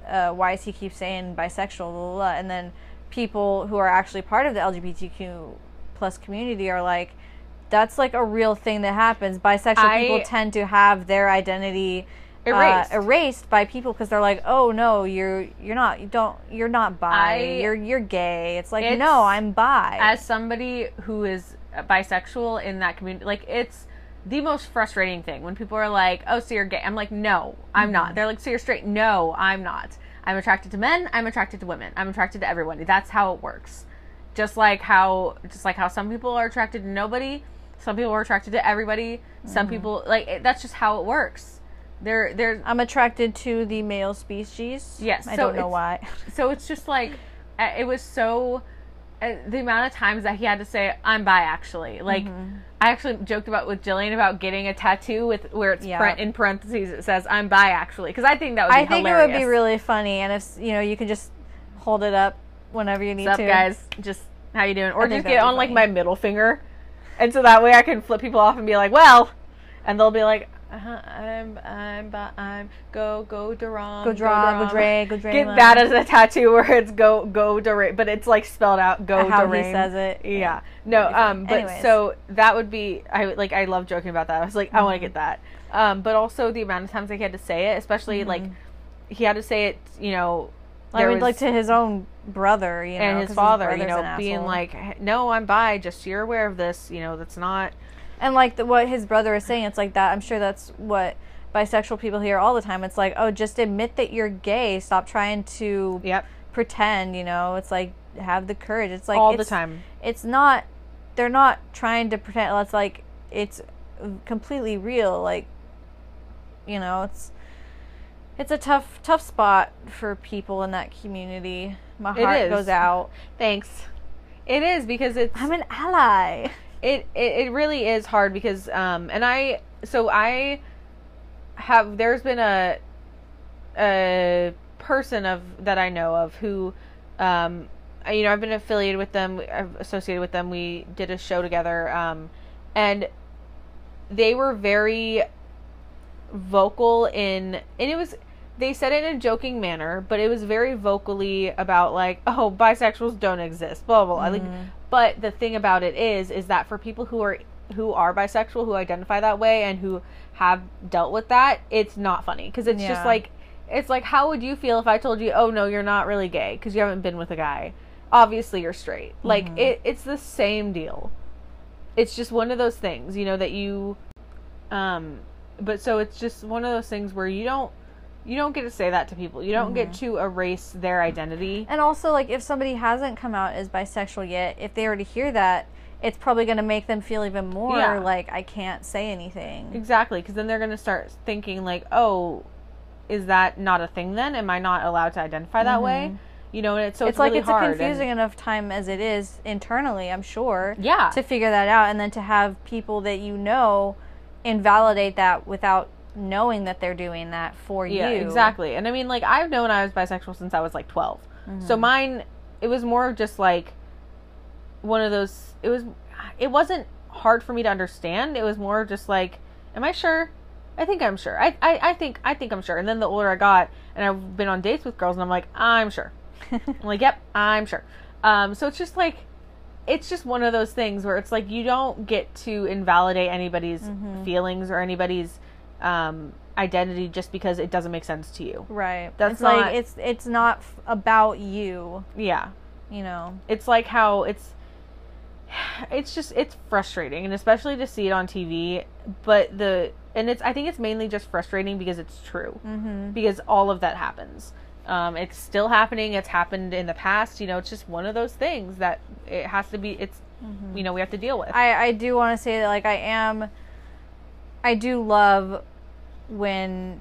A: uh, why does he keep saying bisexual? Blah, blah, blah. And then people who are actually part of the LGBTQ plus community are like, that's like a real thing that happens. Bisexual
B: I-
A: people tend to have their identity uh,
B: Erased.
A: erased by people because they're like, oh no, you're you're not you don't you're not bi,
B: I-
A: you're you're gay. It's like
B: It's-
A: no, I'm bi.
B: As somebody who is bisexual in that community, like it's the most frustrating thing when people are like, "Oh, so you're gay?" I'm like, "No, I'm
A: Mm-hmm.
B: not." They're like, "So you're straight?" No, I'm not. I'm attracted to men. I'm attracted to women. I'm attracted to everyone. That's how it works. Just like how, just like how some people are attracted to nobody, some people are attracted to everybody. Some
A: Mm-hmm.
B: people like it, that's just how it works. There, there.
A: I'm attracted to the male species.
B: Yes,
A: I
B: so
A: don't know why.
B: So it's just like uh, it was so uh, the amount of times that he had to say I'm bi actually. Like
A: Mm-hmm.
B: I actually joked about with Jillian about getting a tattoo with where it's
A: Yeah.
B: in parentheses it says I'm bi actually because I think that would be
A: I think
B: hilarious.
A: it would be really funny, and if you know, you can just hold it up whenever you need
B: What's up
A: to.
B: guys? Just how you doing? Or just get on like my middle finger, and so that way I can flip people off and be like, well, and they'll be like. Uh-huh, I'm I'm I'm go go Durham
A: Go draw, go Dre, go Dre.
B: Get that as a tattoo where it's go go Durham, but it's like spelled out go
A: how
B: Durham.
A: he says it.
B: Yeah. No,
A: be fun.
B: um but
A: Anyways.
B: so that would be I like I love joking about that. I was like I want to
A: Mm-hmm.
B: get that. Um but also the amount of times that he had to say it, especially like he had to say it, you know,
A: I mean, like to his own brother, you know,
B: and his father, you know, being
A: asshole.
B: like, "No, I'm bi, just so you're aware of this, you know, that's not
A: and like the, what his brother is saying, it's like that. I'm sure that's what bisexual people hear all the time. It's like, oh, just admit that you're gay. Stop trying to
B: Yep.
A: pretend. You know, it's like have the courage. It's like
B: all the time.
A: It's not. They're not trying to pretend. It's like it's completely real. Like, you know, it's it's a tough tough spot for people in that community. My heart goes out.
B: Thanks. It is because it's
A: I'm an ally.
B: It, it it really is hard because um and I so I have there's been a a person of that I know of who um you know I've been affiliated with them I've associated with them we did a show together um and they were very vocal in and it was they said it in a joking manner but it was very vocally about like oh bisexuals don't exist blah blah, blah. like but the thing about it is is that for people who are who are bisexual who identify that way and who have dealt with that it's not funny. Because it's just like it's like how would you feel if i told you oh no you're not really gay because you haven't been with a guy. Obviously you're straight. Like it, it's the same deal. It's just one of those things you know that you um but so it's just one of those things where you don't you don't get to say that to people you don't get mm-hmm. to erase their identity
A: And also, like, if somebody hasn't come out as bisexual yet, if they were to hear that, it's probably going to make them feel even more
B: Yeah.
A: like I can't say anything.
B: Exactly, because then they're going to start thinking like, "Oh, is that not a thing then? Am I not allowed to identify that way?" Mm-hmm. You know, and it's so
A: it's,
B: it's,
A: like
B: really
A: it's a
B: and-
A: confusing enough time as it is internally, I'm sure.
B: Yeah.
A: To figure that out, and then to have people that you know invalidate that without knowing that they're doing that for
B: yeah,
A: you.
B: exactly. And I mean, like I've known I was bisexual since I was like 12.
A: Mm-hmm.
B: So mine, it was more of just like one of those. It was, it wasn't hard for me to understand. It was more just like, "Am I sure?" I think I'm sure. I, I, I think I think I'm sure. And then the older I got, and I've been on dates with girls, and I'm like, I'm sure. I'm like, yep, I'm sure. Um, so it's just like, it's just one of those things where it's like you don't get to invalidate anybody's feelings or anybody's um, identity just because it doesn't make sense to you.
A: Right.
B: That's
A: it's
B: not-
A: like it's it's not f- about you,
B: Yeah.
A: you know.
B: It's like how it's it's just it's frustrating and especially to see it on TV, but the and it's I think it's mainly just frustrating because it's true.
A: Mhm.
B: Because all of that happens. Um, it's still happening. It's happened in the past. You know, it's just one of those things that it has to be. It's you know we have to deal with.
A: I I do want to say that like I am I do love when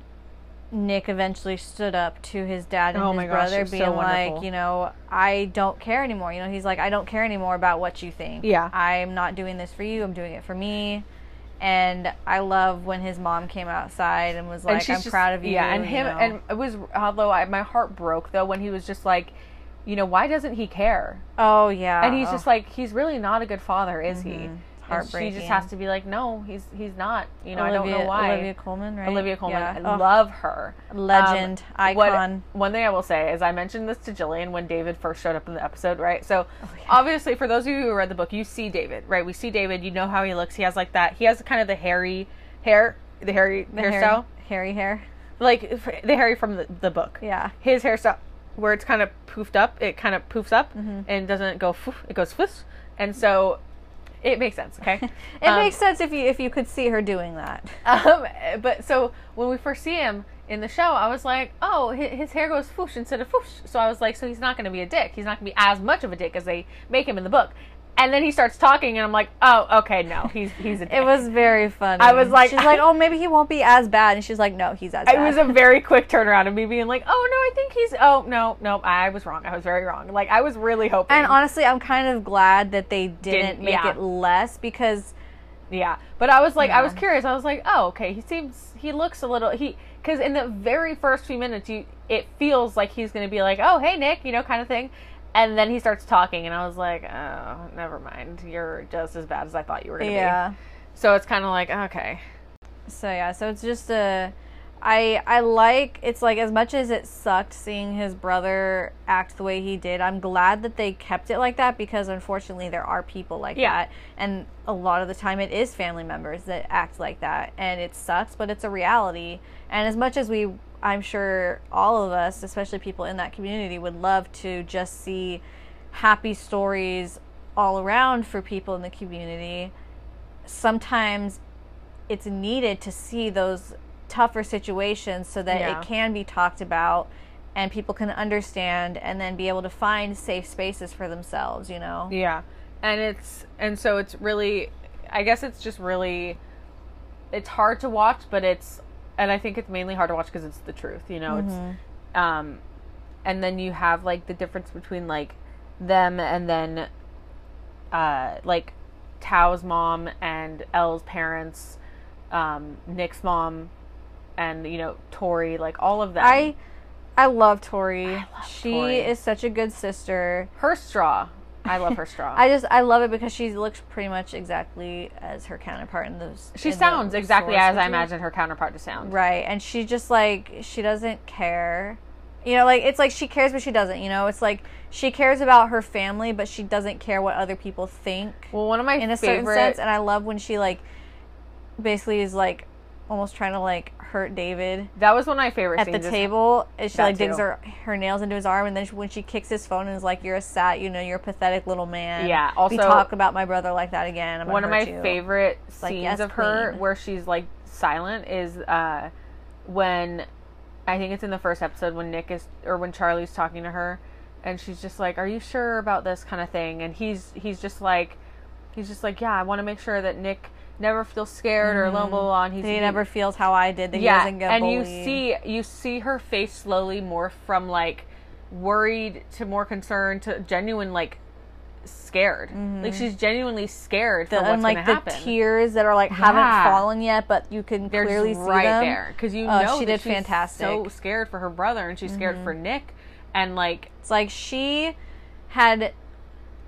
A: Nick eventually stood up to his dad and
B: Oh
A: his
B: gosh,
A: brother
B: was so
A: being like, you know, I don't care anymore. You know, he's like I don't care anymore about what you think.
B: Yeah.
A: I'm not doing this for you. I'm doing it for me. And I love when his mom came outside and was like,
B: and
A: "I'm
B: just-
A: proud of you."
B: Yeah, and
A: you
B: him
A: know.
B: and it was although I, my heart broke though when he was just like, you know, why doesn't he care?
A: oh yeah,
B: and he's
A: Oh.
B: just like he's really not a good father is he mm-hmm.
A: Mhm.
B: and she just has to be like no he's he's not you know i don't
A: Olivia-
B: know why
A: Olivia Colman, right?
B: Olivia Colman,
A: Yeah.
B: I
A: Oh,
B: love her.
A: legend,
B: Um, what-
A: icon.
B: one thing I will say is I mentioned this to Jillian when David first showed up in the episode, right? So
A: Oh, yeah.
B: obviously, for those of you who read the book, you see David, right? We see David. You know how he looks. He has like that. He has kind of the hairy hair, the hairy
A: The
B: hairstyle,
A: hair, hairy hair.
B: like the hairy from the, the book.
A: Yeah.
B: His hairstyle, where it's kind of poofed up, it kind of poofs up
A: Mm-hmm.
B: and doesn't go. Foof, it goes foof, and so it makes sense. Okay,
A: It
B: Um,
A: makes sense if you if you could see her doing that.
B: Um, but so when we first see him in the show, I was like, oh, his, his hair goes foosh instead of foosh. So I was like, so he's not going to be a dick. He's not going to be as much of a dick as they make him in the book. And then he starts talking, and I'm like, oh, okay, no, he's he's a dick.
A: It was very funny.
B: I was like-
A: she's like, oh, maybe he won't be as bad, and she's like, no, he's as bad.
B: It was a very quick turnaround of me being like, oh no, I think he's. Oh no, no, I was wrong. I was very wrong. Like I was really hoping.
A: and honestly, I'm kind of glad that they didn't,
B: Didn't-
A: make
B: yeah.
A: it less because
B: Yeah, but I was like, I was curious. I was like, oh, okay. He seems, he looks a little, he, because in the very first few minutes, you, it feels like he's going to be like, oh, hey, Nick, you know, kind of thing, and then he starts talking, and I was like, oh, never mind. You're just as bad as I thought you were going to
A: yeah.
B: be. So it's kind of like, okay,
A: So yeah, so it's just a. I I like it's like as much as it sucked seeing his brother act the way he did. I'm glad that they kept it like that because unfortunately there are people like
B: Yeah.
A: that, and a lot of the time it is family members that act like that, and it sucks, but it's a reality. And as much as we, I'm sure all of us, especially people in that community, would love to just see happy stories all around for people in the community. Sometimes it's needed to see those tougher situations so that
B: Yeah.
A: it can be talked about and people can understand and then be able to find safe spaces for themselves, you know?
B: yeah, and it's, and so it's really, I guess it's just really, it's hard to watch, but it's, and I think it's mainly hard to watch because it's the truth, you know, it's, um, and then you have like the difference between like them and then uh like Tao's mom and Elle's parents, um, Nick's mom, and you know Tori, like all of them.
A: I I love Tori.
B: love
A: she
B: Tori.
A: is such a good sister.
B: her straw. I love her straw.
A: I just I love it because she looks pretty much exactly as her counterpart in those.
B: she
A: in the
B: sounds exactly as I imagine her counterpart to sound.
A: Right, and she just like she doesn't care. You know, like it's like she cares but she doesn't, you know? It's like she cares about her family but she doesn't care what other people think
B: Well, one of my
A: in a certain sense and I love when she like basically is like almost trying to like hurt David
B: that was one of my favorite scenes.
A: at the
B: scenes. is-
A: table and she like digs
B: too.
A: her her nails into his arm and then she, when she kicks his phone and is like you're a sat you know you're a pathetic little man
B: Yeah, also-
A: you talk about my brother like that again
B: one of my
A: you.
B: favorite
A: like,
B: scenes
A: yes,
B: of her
A: queen.
B: where she's like silent is uh when I think it's in the first episode when Nick is or when Charlie's talking to her and she's just like, "Are you sure about this kind of thing?" and he's he's just like he's just like, "Yeah, I want to make sure that Nick never feels scared or blah blah blah." And he's
A: Mm-hmm. he never feels how I did that he
B: yeah,
A: doesn't get
B: and you see you see her face slowly morph from like worried to more concerned to genuine like scared. Like she's genuinely scared for
A: Mm-hmm. the,
B: what's
A: and like the
B: to happen.
A: tears that are like haven't fallen yet, but you can
B: They're
A: clearly see
B: right
A: them.
B: there because you
A: Oh,
B: know
A: she did
B: she's
A: fantastic. Mm-hmm.
B: So scared for her brother, and she's scared for Nick, and like
A: It's like she had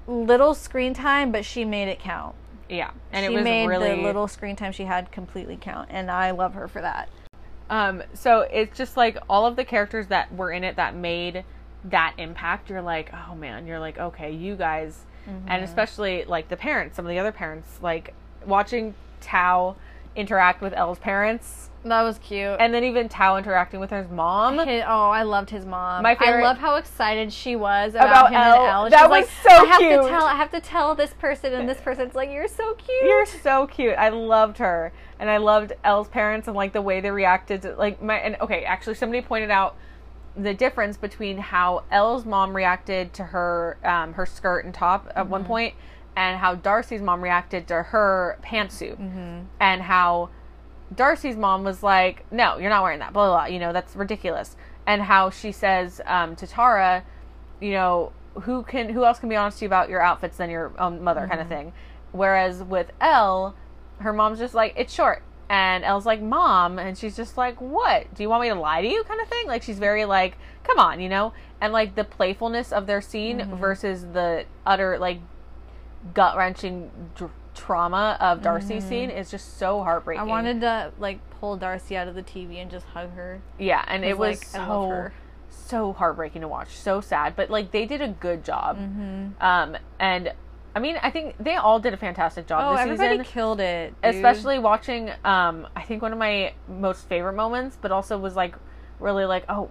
A: little screen time, but she made it count.
B: Yeah, and
A: she
B: it was
A: made
B: really
A: the little screen time she had completely count, and I love her for that.
B: Um, so it's just like all of the characters that were in it that made that impact. You're like, oh man, you're like, okay, you guys,
A: Mm-hmm.
B: and especially like the parents, some of the other parents, like watching Tao interact with Elle's parents,
A: That was cute.
B: and then even Tao interacting with his mom.
A: His- oh, I loved his mom.
B: My favorite-
A: I love how excited she was about,
B: About
A: him
B: Elle.
A: and Elle.
B: That
A: She's
B: was
A: like,
B: so
A: I have
B: cute.
A: to tell. I have to tell this person and this person's like you're so cute.
B: You're so cute. I loved her, and I loved Elle's parents and like the way they reacted to like my. And okay, actually, somebody pointed out the difference between how Elle's mom reacted to her um, her skirt and top at one point, and how Darcy's mom reacted to her pantsuit, mm-hmm. and how Darcy's mom was like, "No, you're not wearing that." Blah blah. blah. You know that's ridiculous. And how she says um, to Tara, you know, who can who else can be honest to you about your outfits than your own mother, kind of mm-hmm. thing. Whereas with Elle, her mom's just like, "It's short." And Elle's like, "Mom," and she's just like, "What? Do you want me to lie to you?" kind of thing. Like she's very like, "Come on," you know. And like the playfulness of their scene mm-hmm. versus the utter like gut wrenching dr- trauma of Darcy's scene is just so heartbreaking.
A: I wanted to like pull Darcy out of the TV and just hug her.
B: yeah, and it was
A: like,
B: so so heartbreaking to watch, so sad. But like they did a good job,
A: Mm-hmm.
B: um, and I mean I think they all did a fantastic job
A: Oh,
B: this
A: everybody
B: season.
A: killed it. dude.
B: Especially watching, um, I think one of my most favorite moments, but also was like really like oh,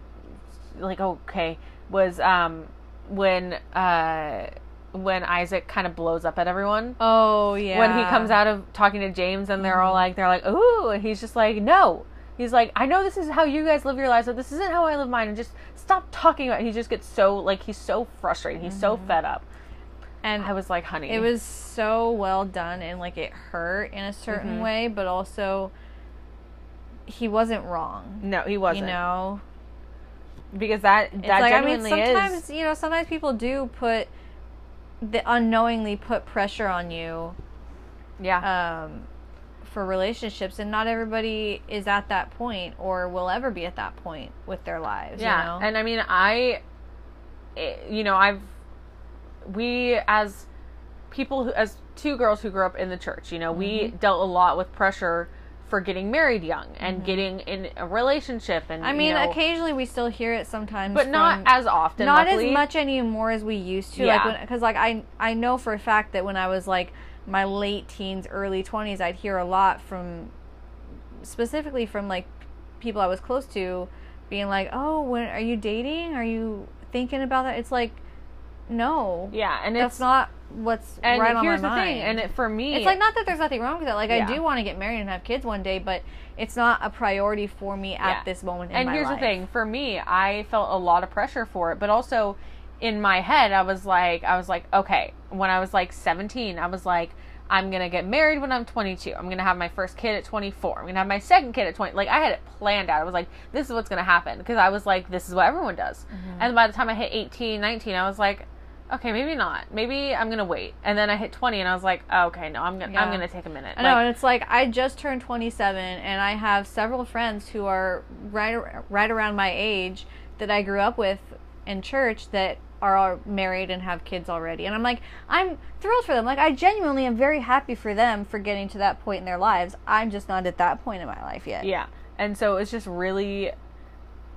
B: like okay, was um when uh when Isaac kind of blows up at everyone.
A: Oh yeah.
B: when he comes out of talking to James and they're all like they're like ooh and he's just like no he's like I know this is how you guys live your lives but this isn't how I live mine and just stop talking about it. he just gets so like he's so frustrated he's so fed up
A: and
B: I was like honey
A: it was so well done and like it hurt in a certain
B: Mhm.
A: way, but also he wasn't wrong.
B: no he wasn't
A: You know,
B: because that
A: it's
B: that
A: like I mean,
B: genuinely
A: sometimes
B: is
A: you know, sometimes people do put the unknowingly put pressure on you
B: yeah
A: um, for relationships, and not everybody is at that point or will ever be at that point with their lives.
B: yeah
A: you know?
B: and I mean I it- you know I've we as people who as two girls who grew up in the church you know we
A: Mm-hmm.
B: dealt a lot with pressure for getting married young and getting in a relationship and
A: Mm-hmm. I mean,
B: you know,
A: occasionally we still hear it sometimes,
B: but not as often
A: not
B: luckily.
A: as much anymore as we used to.
B: Yeah.
A: Like, because like I I know for a fact that when I was like my late teens, early twenties, I'd hear a lot from, specifically from like people I was close to, being like, "Oh, when are you dating? Are you thinking about that?" It's like, no,
B: yeah and
A: that's
B: it's
A: not what's
B: and
A: right on
B: here's
A: my
B: the
A: mind.
B: thing and it, for me
A: It's like not that there's nothing wrong with it. Like
B: Yeah.
A: I do want to get married and have kids one day, but it's not a priority for me at
B: Yeah.
A: this moment in
B: and here's
A: life.
B: the thing for me i felt a lot of pressure for it but also in my head i was like i was like okay when i was like 17 i was like i'm gonna get married when i'm 22 i'm gonna have my first kid at 24 i'm gonna have my second kid at 20 like i had it planned out i was like this is what's gonna happen because i was like this is what everyone does
A: Mm-hmm.
B: and by the time i hit 18 19 i was like okay maybe not maybe i'm gonna wait and then i hit 20 and i was like oh, okay no i'm gonna i'm gonna take a minute
A: I know,
B: Like,
A: and it's like I just turned 27, and I have several friends who are right right around my age that I grew up with in church that are married and have kids already, and I'm like, I'm thrilled for them. Like, I genuinely am very happy for them for getting to that point in their lives. I'm just not at that point in my life yet.
B: Yeah, and so it's just really,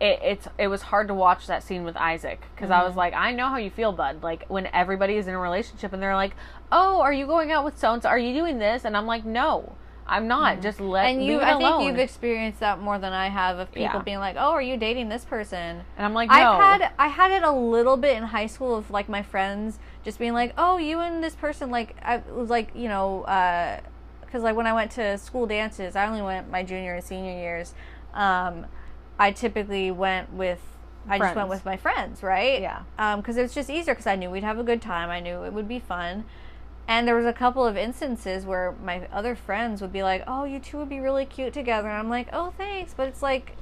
B: it, it's it was hard to watch that scene with Isaac because I
A: Mm-hmm.
B: was like, I know how you feel, bud. Like when everybody is in a relationship and they're like, Oh, are you going out with so and so? Are you doing this? And I'm like, No, I'm not. Just let
A: Mm-hmm. And you, I think you've experienced that more than I have of people
B: Yeah.
A: being like, "Oh, are you dating this person?"
B: and I'm like, No.
A: I've had I had it a little bit in high school of like my friends just being like, "Oh, you and this person like I was like you know because like when I went to school dances, I only went my junior and senior years. Um, I typically went with I just went with my friends, right?
B: Yeah.
A: Because it was just easier because I knew we'd have a good time. I knew it would be fun. And there was a couple of instances where my other friends would be like, "Oh, you two would be really cute together," and I'm like, "Oh, thanks," but it's like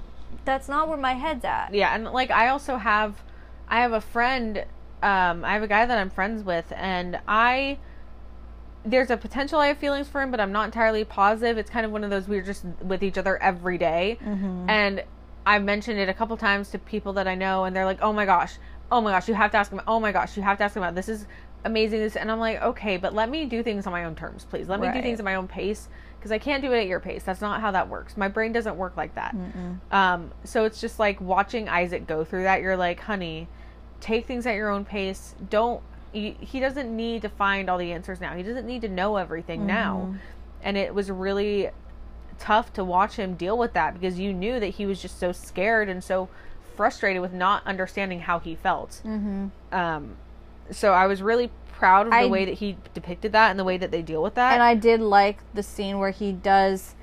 A: that's not where my head's at.
B: yeah, and like I also have, I have a friend. Um, I have a guy that I'm friends with, and I. There's a potential I have feelings for him, but I'm not entirely positive. It's kind of one of those we're just with each other every day. and I've mentioned it a couple times to people that I know, and they're like, "Oh my gosh, oh my gosh, you have to ask him. Oh my gosh, you have to ask him about this. Is amazing." This, and I'm like, "Okay, but let me do things on my own terms, please. Let me do things at my own pace because I can't do it at your pace. That's not how that works. My brain doesn't work like that." Um, so it's just like watching Isaac go through that. You're like, "Honey, take things at your own pace. Don't." He, he doesn't need to find all the answers now. He doesn't need to know everything now. And it was really tough to watch him deal with that because you knew that he was just so scared and so frustrated with not understanding how he felt. Mm-hmm. Um, so I was really proud of the
A: I-
B: way that he depicted that and the way that they deal with that.
A: And I did like the scene where he does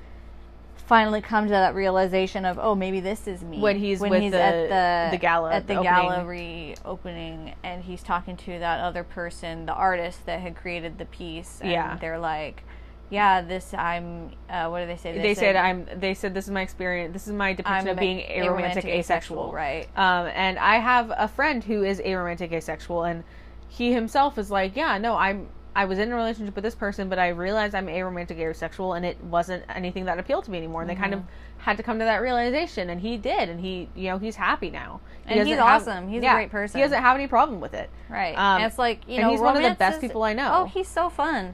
A: finally come to that realization of oh maybe this is me
B: When he's with the-
A: at the
B: the gala,
A: at the,
B: the
A: gallery opening and he's talking to that other person the artist that had created the piece and
B: Yeah.
A: they're like yeah this I'm uh, what do they say
B: they said I'm. They said this is my experience. This is my depiction of
A: a-
B: being aromantic, asexual.
A: right
B: Um, and I have a friend who is aromantic asexual, and he himself is like, yeah, no, I'm. I was in a relationship with this person, but I realized I'm aromantic asexual, and it wasn't anything that appealed to me anymore. And they kind of
A: Mm-hmm.
B: had to come to that realization, and he did, and he, you know, he's happy now. He
A: And he's
B: have-
A: awesome. He's a great person.
B: He doesn't have any problem with it.
A: right
B: Um,
A: and it's like you know
B: he's one of the best
A: is-
B: people I know.
A: oh he's so fun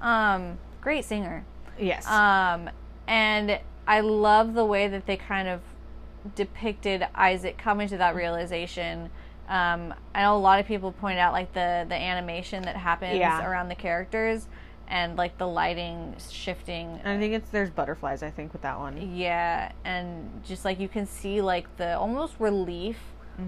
A: um great singer
B: Yes.
A: Um, and I love the way that they kind of depicted Isaac coming to that realization. Um, I know a lot of people point out like the the animation that happens
B: Yeah.
A: around the characters and like the lighting shifting.
B: and I think it's there's butterflies. I think with that one.
A: Yeah, and just like you can see like the almost relief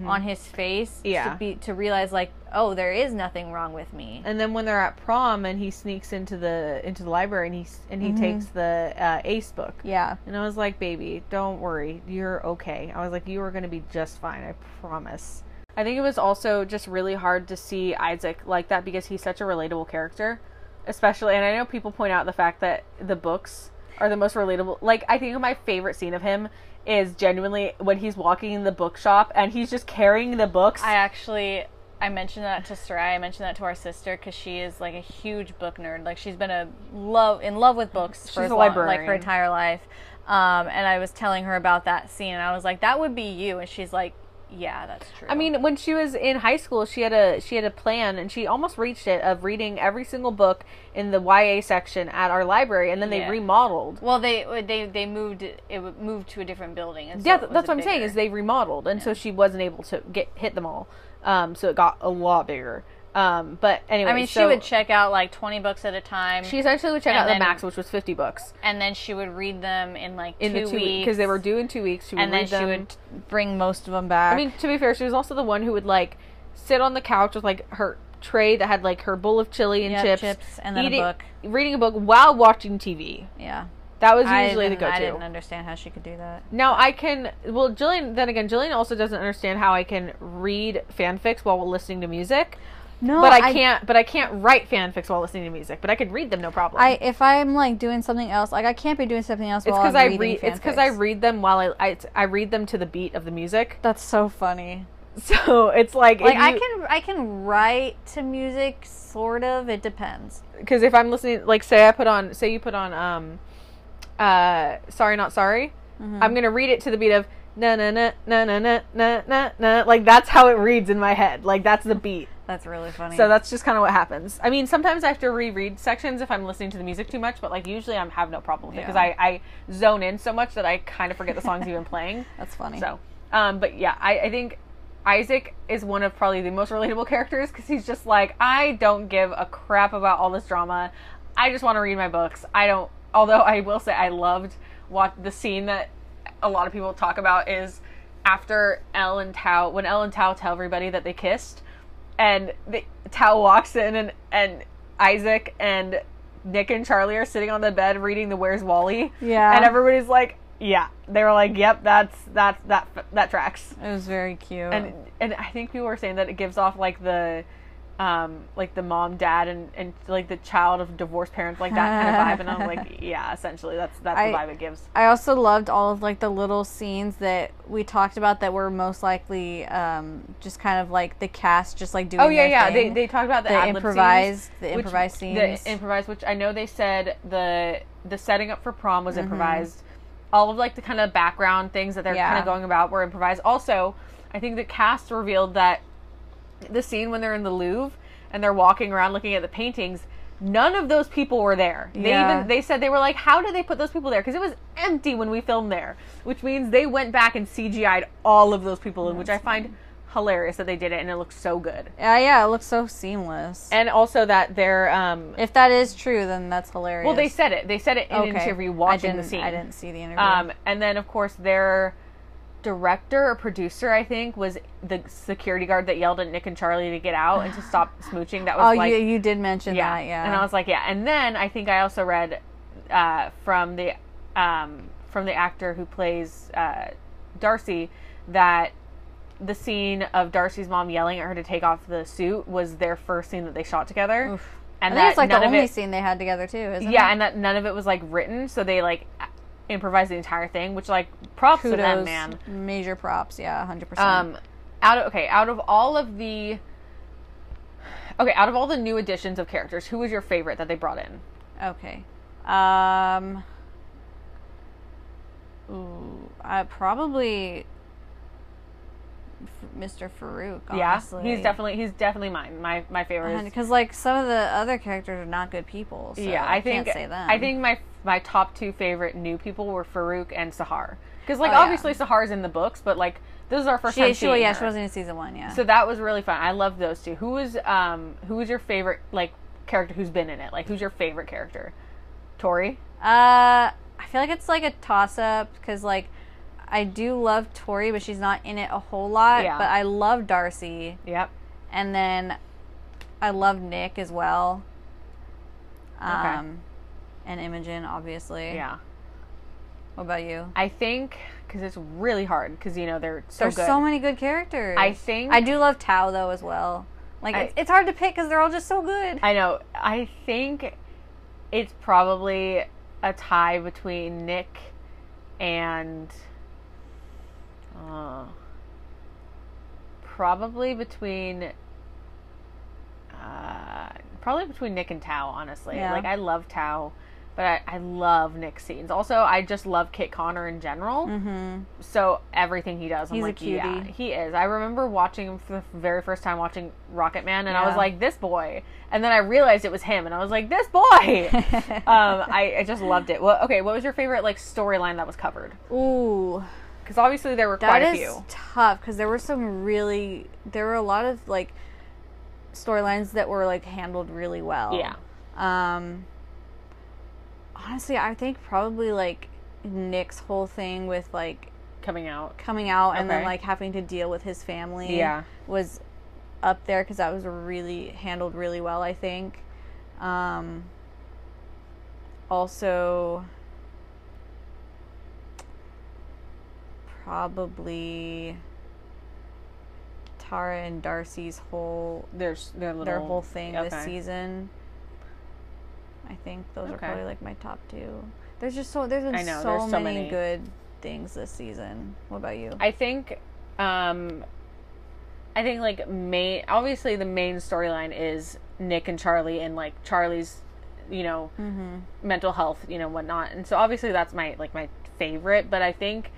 A: on his face
B: Mm-hmm. Yeah.
A: to be to realize like oh there is nothing wrong with me.
B: And then when they're at prom, and he sneaks into the into the library, and he and he takes the uh, Ace book.
A: Yeah.
B: And I was like, baby, don't worry. You're okay. I was like, you are going to be just fine. I promise. I think it was also just really hard to see Isaac like that because he's such a relatable character. Especially, and I know people point out the fact that the books are the most relatable. Like, I think my favorite scene of him is genuinely when he's walking in the bookshop and he's just carrying the books.
A: I actually I mentioned that to Sarai. I mentioned that to our sister because she is like a huge book nerd. Like she's been a love in love with books for
B: She's
A: as
B: a
A: long, like her entire life. Um, and I was telling her about that scene, and I was like, "That would be you," and she's like, "Yeah, that's true."
B: I mean, when she was in high school, she had a she had a plan, and she almost reached it of reading every single book in the YA section at our library, and then they remodeled.
A: well, they they they moved it moved to a different building, and so
B: yeah, that's what I'm saying is they remodeled, and so she wasn't able to get hit them all. Um, so it got a lot bigger. Um, but anyway,
A: I mean, she would check out like twenty books at a time,
B: She essentially would check out
A: then-
B: the max, which was 50 books
A: and then she would read them in like
B: in
A: two
B: the two
A: weeks
B: because they were due in two weeks. She would
A: and then she would bring most of them back.
B: I mean, to be fair, she was also the one who would like sit on the couch with like her tray that had like her bowl of chili and
A: Yep,
B: chips,
A: chips, and then a book.
B: reading a book while watching TV.
A: yeah.
B: That was usually the
A: didn't, I didn't understand how she could do that.
B: Now I can. Well, Jillian. Then again, Jillian also doesn't understand how I can read fanfics while listening to music.
A: No,
B: But I, can't. But I can't write fanfics while listening to music. But I can read them no problem.
A: I if I'm like doing something else, like I can't be doing something else
B: it's because I read. It's because I read them while I, I. I read them to the beat of the music.
A: That's so funny.
B: So it's like
A: Like I can I can write to music, sort of. It depends.
B: because if I'm listening, like say I put on, say you put on, um, uh, sorry not sorry,
A: Mm-hmm.
B: I'm gonna read it to the beat of na na na na na na na na na. Like that's how it reads in my head. Like that's the beat.
A: That's really funny.
B: So that's just kind of what happens. I mean, sometimes I have to reread sections if I'm listening to the music too much, but like usually I have no problem with it because I, I zone in so much that I kind of forget the songs even playing.
A: that's funny.
B: So, um, but yeah, I, I think Isaac is one of probably the most relatable characters because he's just like, I don't give a crap about all this drama. I just want to read my books. I don't. Although I will say, I loved what the scene that a lot of people talk about is after Elle and Tao when Elle and Tao tell everybody that they kissed, and the, Tao walks in and and Isaac and Nick and Charlie are sitting on the bed reading the Where's Wally.
A: Yeah.
B: and everybody's like, yeah. They were like, yep, that's that's that that tracks.
A: it was very cute.
B: And and I think people were saying that it gives off like the um like the mom dad and and like the child of divorced parents like that kind of vibe and I'm like yeah essentially that's that's
A: I-
B: the vibe it gives
A: I also loved all of like the little scenes that we talked about that were most likely um, just kind of like the cast just like doing.
B: oh yeah yeah they,
A: thing.
B: they talked about the,
A: the improvised
B: scenes,
A: the
B: which-
A: improvised scenes.
B: the improvised which I know they said the the setting up for prom
A: Mm-hmm.
B: was improvised all of like the kind of background things that they're
A: Yeah.
B: kind of going about were improvised also I think the cast revealed that the scene when they're in the Louvre and they're walking around looking at the paintings none of those people were there they
A: Yeah.
B: even they said they were like how did they put those people there because it was empty when we filmed there which means they went back and cgi'd all of those people in which i find hilarious that they did it and it looks so good.
A: Yeah, yeah, it looks so seamless.
B: And also that they're um
A: if that is true, then that's hilarious.
B: well they said it. They said it in an interview watching the scene.
A: I didn't see the interview.
B: Um, and then of course their director or producer, I think, was the security guard that yelled at Nick and Charlie to get out and to stop smooching. That was
A: oh,
B: like
A: you you did mention
B: yeah.
A: that, yeah.
B: And I was like, yeah. And then I think I also read uh, from the um, from the actor who plays uh, Darcy that the scene of Darcy's mom yelling at her to take off the suit was their first scene that they shot together.
A: Oof.
B: And
A: I think it's like the only
B: it-
A: scene they had together too, isn't
B: yeah,
A: it?
B: and that none of it was like written, so they like improvised the entire thing, which like props to them, man.
A: Major props, yeah, hundred percent.
B: Um, out of okay, out of all of the okay, out of all the new additions of characters, who was your favorite that they brought in?
A: Okay. Um. Ooh, I probably Mr. Farouk. Honestly.
B: Yeah, he's definitely he's definitely mine. My my favorite.
A: Because like some of the other characters are not good people. So
B: yeah, I think
A: can't say them.
B: I think my my top two favorite new people were Farouk and Sahar. Because like
A: Oh, yeah.
B: obviously Sahar's in the books, but like this is our first
A: she,
B: time
A: she,
B: seeing
A: yeah,
B: her.
A: she wasn't in season one. Yeah.
B: So that was really fun. I love those two. Who was um who was your favorite like character who's been in it? Like who's your favorite character? Tori.
A: Uh, I feel like it's like a toss up because like I do love Tori, but she's not in it a whole lot.
B: Yeah.
A: But I love Darcy,
B: Yep.
A: and then I love Nick as well. Um, and Imogen, obviously.
B: Yeah.
A: What about you?
B: I think because it's really hard because you know they're so
A: There's
B: good.
A: so many good characters.
B: I think
A: I do love Tao though as well. Like
B: I-
A: it's, it's hard to pick because they're all just so good.
B: I know. I think it's probably a tie between Nick and uh, probably between uh, probably between Nick and Tao. Honestly,
A: Yeah.
B: like I love Tao. But I, I love Nick's scenes. Also, I just love Kit Connor in general.
A: mm-hmm.
B: So everything he does, I'm
A: He's a
B: like, yeah,
A: cutie.
B: he is. I remember watching him for the very first time watching Rocketman, and I was like, this boy. And then I realized it was him, and I was like, this boy. um, I, I just loved it. Well, okay, what was your favorite like storyline that was covered?
A: Ooh,
B: Because obviously there were
A: that
B: quite a
A: is
B: few.
A: tough because there were some really there were a lot of like storylines that were like handled really well.
B: Yeah.
A: Um. Honestly, I think probably like Nick's whole thing with like
B: Coming out.
A: coming out and then like having to deal with his family.
B: Yeah.
A: was up there because that was really handled really well. I think. Um. Also. Probably Tara and Darcy's whole
B: There's their little
A: their whole thing this season. I think those are probably like my top two. There's just so there's been
B: know,
A: so,
B: there's so
A: many,
B: many.
A: good things this season. What about you?
B: I think um I think like main obviously the main storyline is Nick and Charlie and like Charlie's you know
A: mm-hmm.
B: mental health, you know, whatnot. And so obviously that's my like my favorite, but I think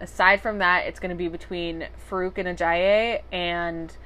B: aside from that it's gonna be between Farouk and Ajayi and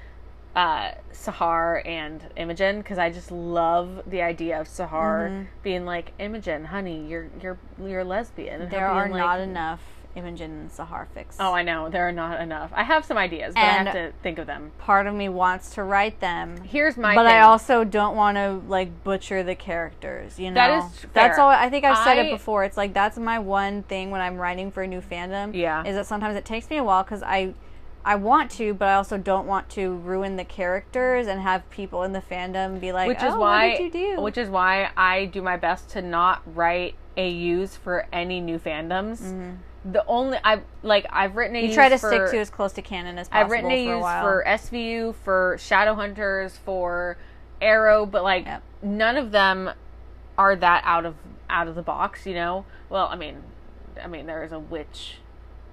B: uh Sahar and Imogen because I just love the idea of Sahar
A: Mhm.
B: being like Imogen, honey, you're you're you're lesbian. And
A: There are
B: being
A: not enough Imogen and Sahar fix.
B: Oh, I know. There are not enough. I have some ideas, but
A: And-
B: I have to think of them.
A: part of me wants to write them.
B: Here's my
A: but
B: thing.
A: I also don't want to like butcher the characters. You know,
B: That is
A: that's all. I think I've said
B: I-
A: it before. It's like that's my one thing when I'm writing for a new fandom.
B: Yeah.
A: is that sometimes it takes me a while because I, I want to, but I also don't want to ruin the characters and have people in the fandom be like,
B: which is
A: "Oh,
B: why
A: what did you do?"
B: which is why I do my best to not write AUs for any new fandoms. Mm-hmm. The only I like I've written AUs
A: Mm-hmm. you try to
B: for,
A: stick to as close to canon as possible
B: I've written
A: for a
B: AUs
A: while.
B: for SVU, for Shadowhunters, for Arrow, but like
A: Yep.
B: none of them are that out of out of the box, you know. Well, I mean, I mean there is a witch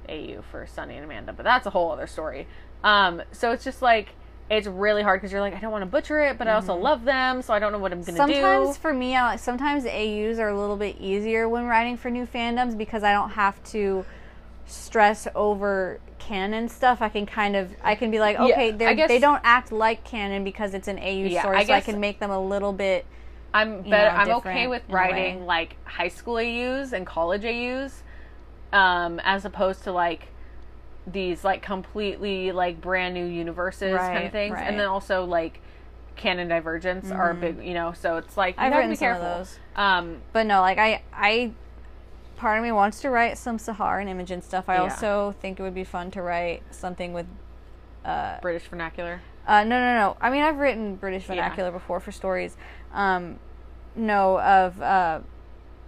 B: AU for Sunny and Amanda, but that's a whole other story. Um, so it's just like it's really hard because you're like I don't want to butcher it, but I also love them, so I don't know what I'm gonna
A: Mm-hmm. Sometimes
B: do.
A: for me, I sometimes AUs are a little bit easier when writing for new fandoms because I don't have to stress over canon stuff. I can kind of I can be like, okay, they're
B: guess-
A: they don't act like canon because it's an AU
B: Yeah,
A: story,
B: I
A: so I can make them a little bit.
B: I'm better.
A: know,
B: I'm okay with
A: in a way.
B: writing like high school AUs and college AUs, um, as opposed to like these like completely like brand new universes kind of things,
A: right.
B: and then also like canon divergence are a big, you know. So it's like
A: I've written
B: be
A: some of those.
B: Um,
A: But no, like I, I, part of me wants to write some Sahar and Imogen stuff. I
B: Yeah.
A: also think it would be fun to write something with. Uh,
B: British vernacular.
A: uh, no, no, no. I mean, I've written British vernacular before for stories. Um, no, of uh,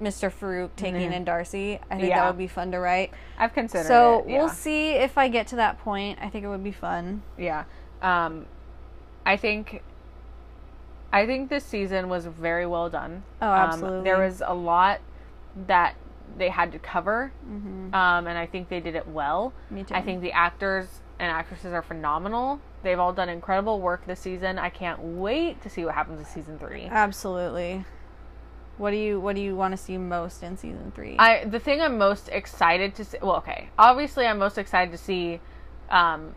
A: Mr. Farouk taking in Darcy. I think
B: Yeah.
A: that would be fun to write.
B: I've considered.
A: So
B: it, yeah.
A: we'll see if I get to that point. I think it would be fun.
B: Yeah. Um, I think. I think this season was very well done.
A: Oh,
B: Um,
A: absolutely.
B: there was a lot that they had to cover,
A: Mhm.
B: um, and I think they did it well.
A: Me too.
B: I think the actors and actresses are phenomenal. They've all done incredible work this season. I can't wait to see what happens in season three.
A: absolutely. What do you What do you want to see most in season three?
B: I the thing I'm most excited to see. Well, okay, obviously I'm most excited to see um,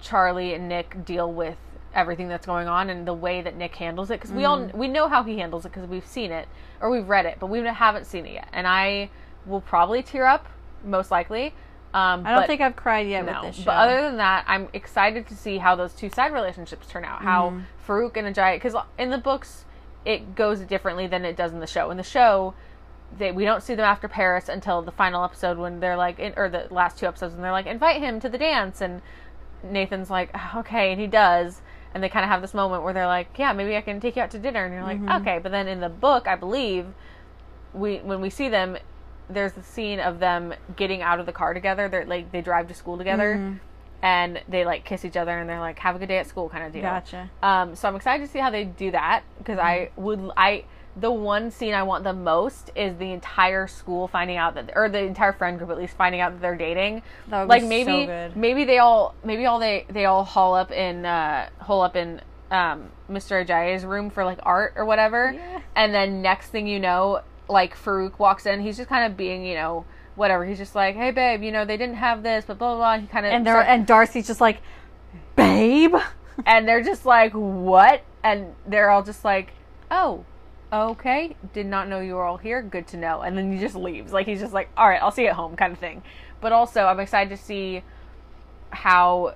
B: Charlie and Nick deal with everything that's going on and the way that Nick handles it because we all we know how he handles it because we've seen it or we've read it, but we haven't seen it yet. And I will probably tear up most likely. Um,
A: I don't think I've cried yet
B: no,
A: with this show.
B: but other than that, I'm excited to see how those two side relationships turn out. How
A: Mm-hmm.
B: Farouk and Ajayi, because in the books it goes differently than it does in the show. In the show, they we don't see them after Paris until the final episode when they're like, in, or the last two episodes, when they're like, invite him to the dance, and Nathan's like, okay, and he does. And they kind of have this moment where they're like, "Yeah, maybe I can take you out to dinner," and you're like,
A: Mm-hmm.
B: "Okay." But then in the book, I believe we when we see them, there's the scene of them getting out of the car together. They're like they drive to school together,
A: Mm-hmm.
B: And they like kiss each other, and they're like, "Have a good day at school," kind of deal.
A: Gotcha.
B: Um, so I'm excited to see how they do that because I
A: Mm-hmm.
B: would I the one scene I want the most is the entire school finding out that or the entire friend group at least finding out that they're dating.
A: That would
B: like
A: be
B: maybe
A: so good.
B: maybe they all maybe all they they all haul up in uh hole up in um Mr. Ajayi's room for like art or whatever.
A: Yeah.
B: And then next thing you know, like Farouk walks in, he's just kind of being, you know, whatever. He's just like, "Hey babe, you know, they didn't have this, but blah blah blah." He kind of
A: And they're and Darcy's just like, babe.
B: and they're just like, "What?" And they're all just like, "Oh, okay. Did not know you were all here. Good to know." And then he just leaves. Like he's just like, "All right, I'll see you at home," kind of thing. But also, I'm excited to see how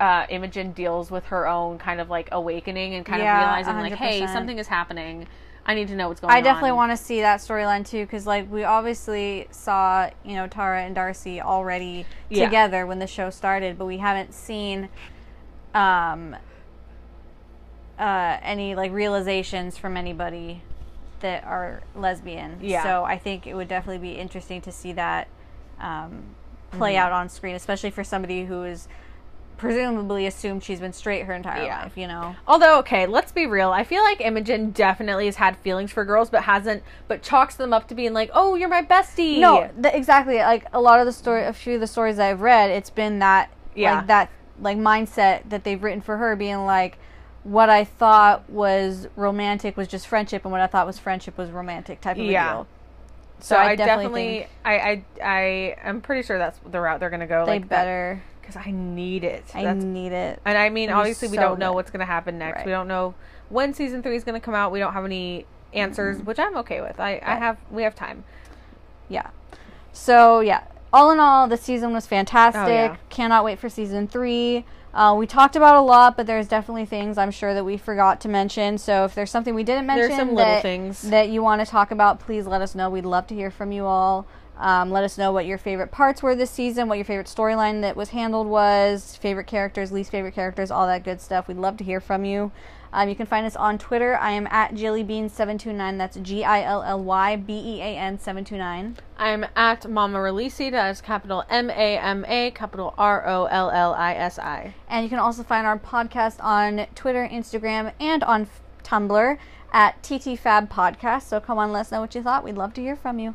B: uh, Imogen deals with her own kind of like awakening and kind
A: Yeah,
B: of realizing like, "Hey, something is happening. I need to know what's going on."
A: I definitely want to see that storyline too, because like we obviously saw, you know, Tara and Darcy already
B: Yeah.
A: together when the show started, but we haven't seen, um, uh, any like realizations from anybody that are lesbian.
B: Yeah.
A: So I think it would definitely be interesting to see that um, play
B: Mm-hmm.
A: out on screen, especially for somebody who is presumably assumed she's been straight her entire
B: Yeah.
A: life. You know.
B: Although, okay, let's be real. I feel like Imogen definitely has had feelings for girls, but hasn't, but chalks them up to being like, "Oh, you're my bestie."
A: No, th- exactly. Like a lot of the story, a few of the stories I've read, it's been that,
B: Yeah.
A: like that, like mindset that they've written for her, being like, what I thought was romantic was just friendship, and what I thought was friendship was romantic type of
B: Yeah.
A: a deal.
B: So I,
A: definitely
B: definitely,
A: think-
B: I, I, I am pretty sure that's the route they're gonna go.
A: They
B: like
A: better.
B: Because I need it.
A: I
B: That's,
A: need it.
B: and I mean,
A: It'd
B: obviously, we don't know
A: good.
B: what's gonna happen next.
A: Right.
B: We don't know when season three is gonna come out. We don't have any answers, which I'm okay with. I, I have, we have time.
A: Yeah. So yeah, all in all, the season was fantastic.
B: Oh, yeah.
A: Cannot wait for season three. Uh, we talked about a lot, but there's definitely things I'm sure that we forgot to mention. So if there's something we didn't mention,
B: There's some little
A: that,
B: things.
A: that you want to talk about, please let us know. We'd love to hear from you all. Um, let us know what your favorite parts were this season, what your favorite storyline that was handled was, favorite characters, least favorite characters, all that good stuff. We'd love to hear from you. Um, you can find us on Twitter. I am at Jillybean729. That's G I L L Y B E A N 729.
B: I'm at Mama Rollisi. That is capital M A M A, capital R O L L I S I.
A: And you can also find our podcast on Twitter, Instagram, and on Tumblr at TT Fab Podcast. So come on, let us know what you thought. We'd love to hear from you.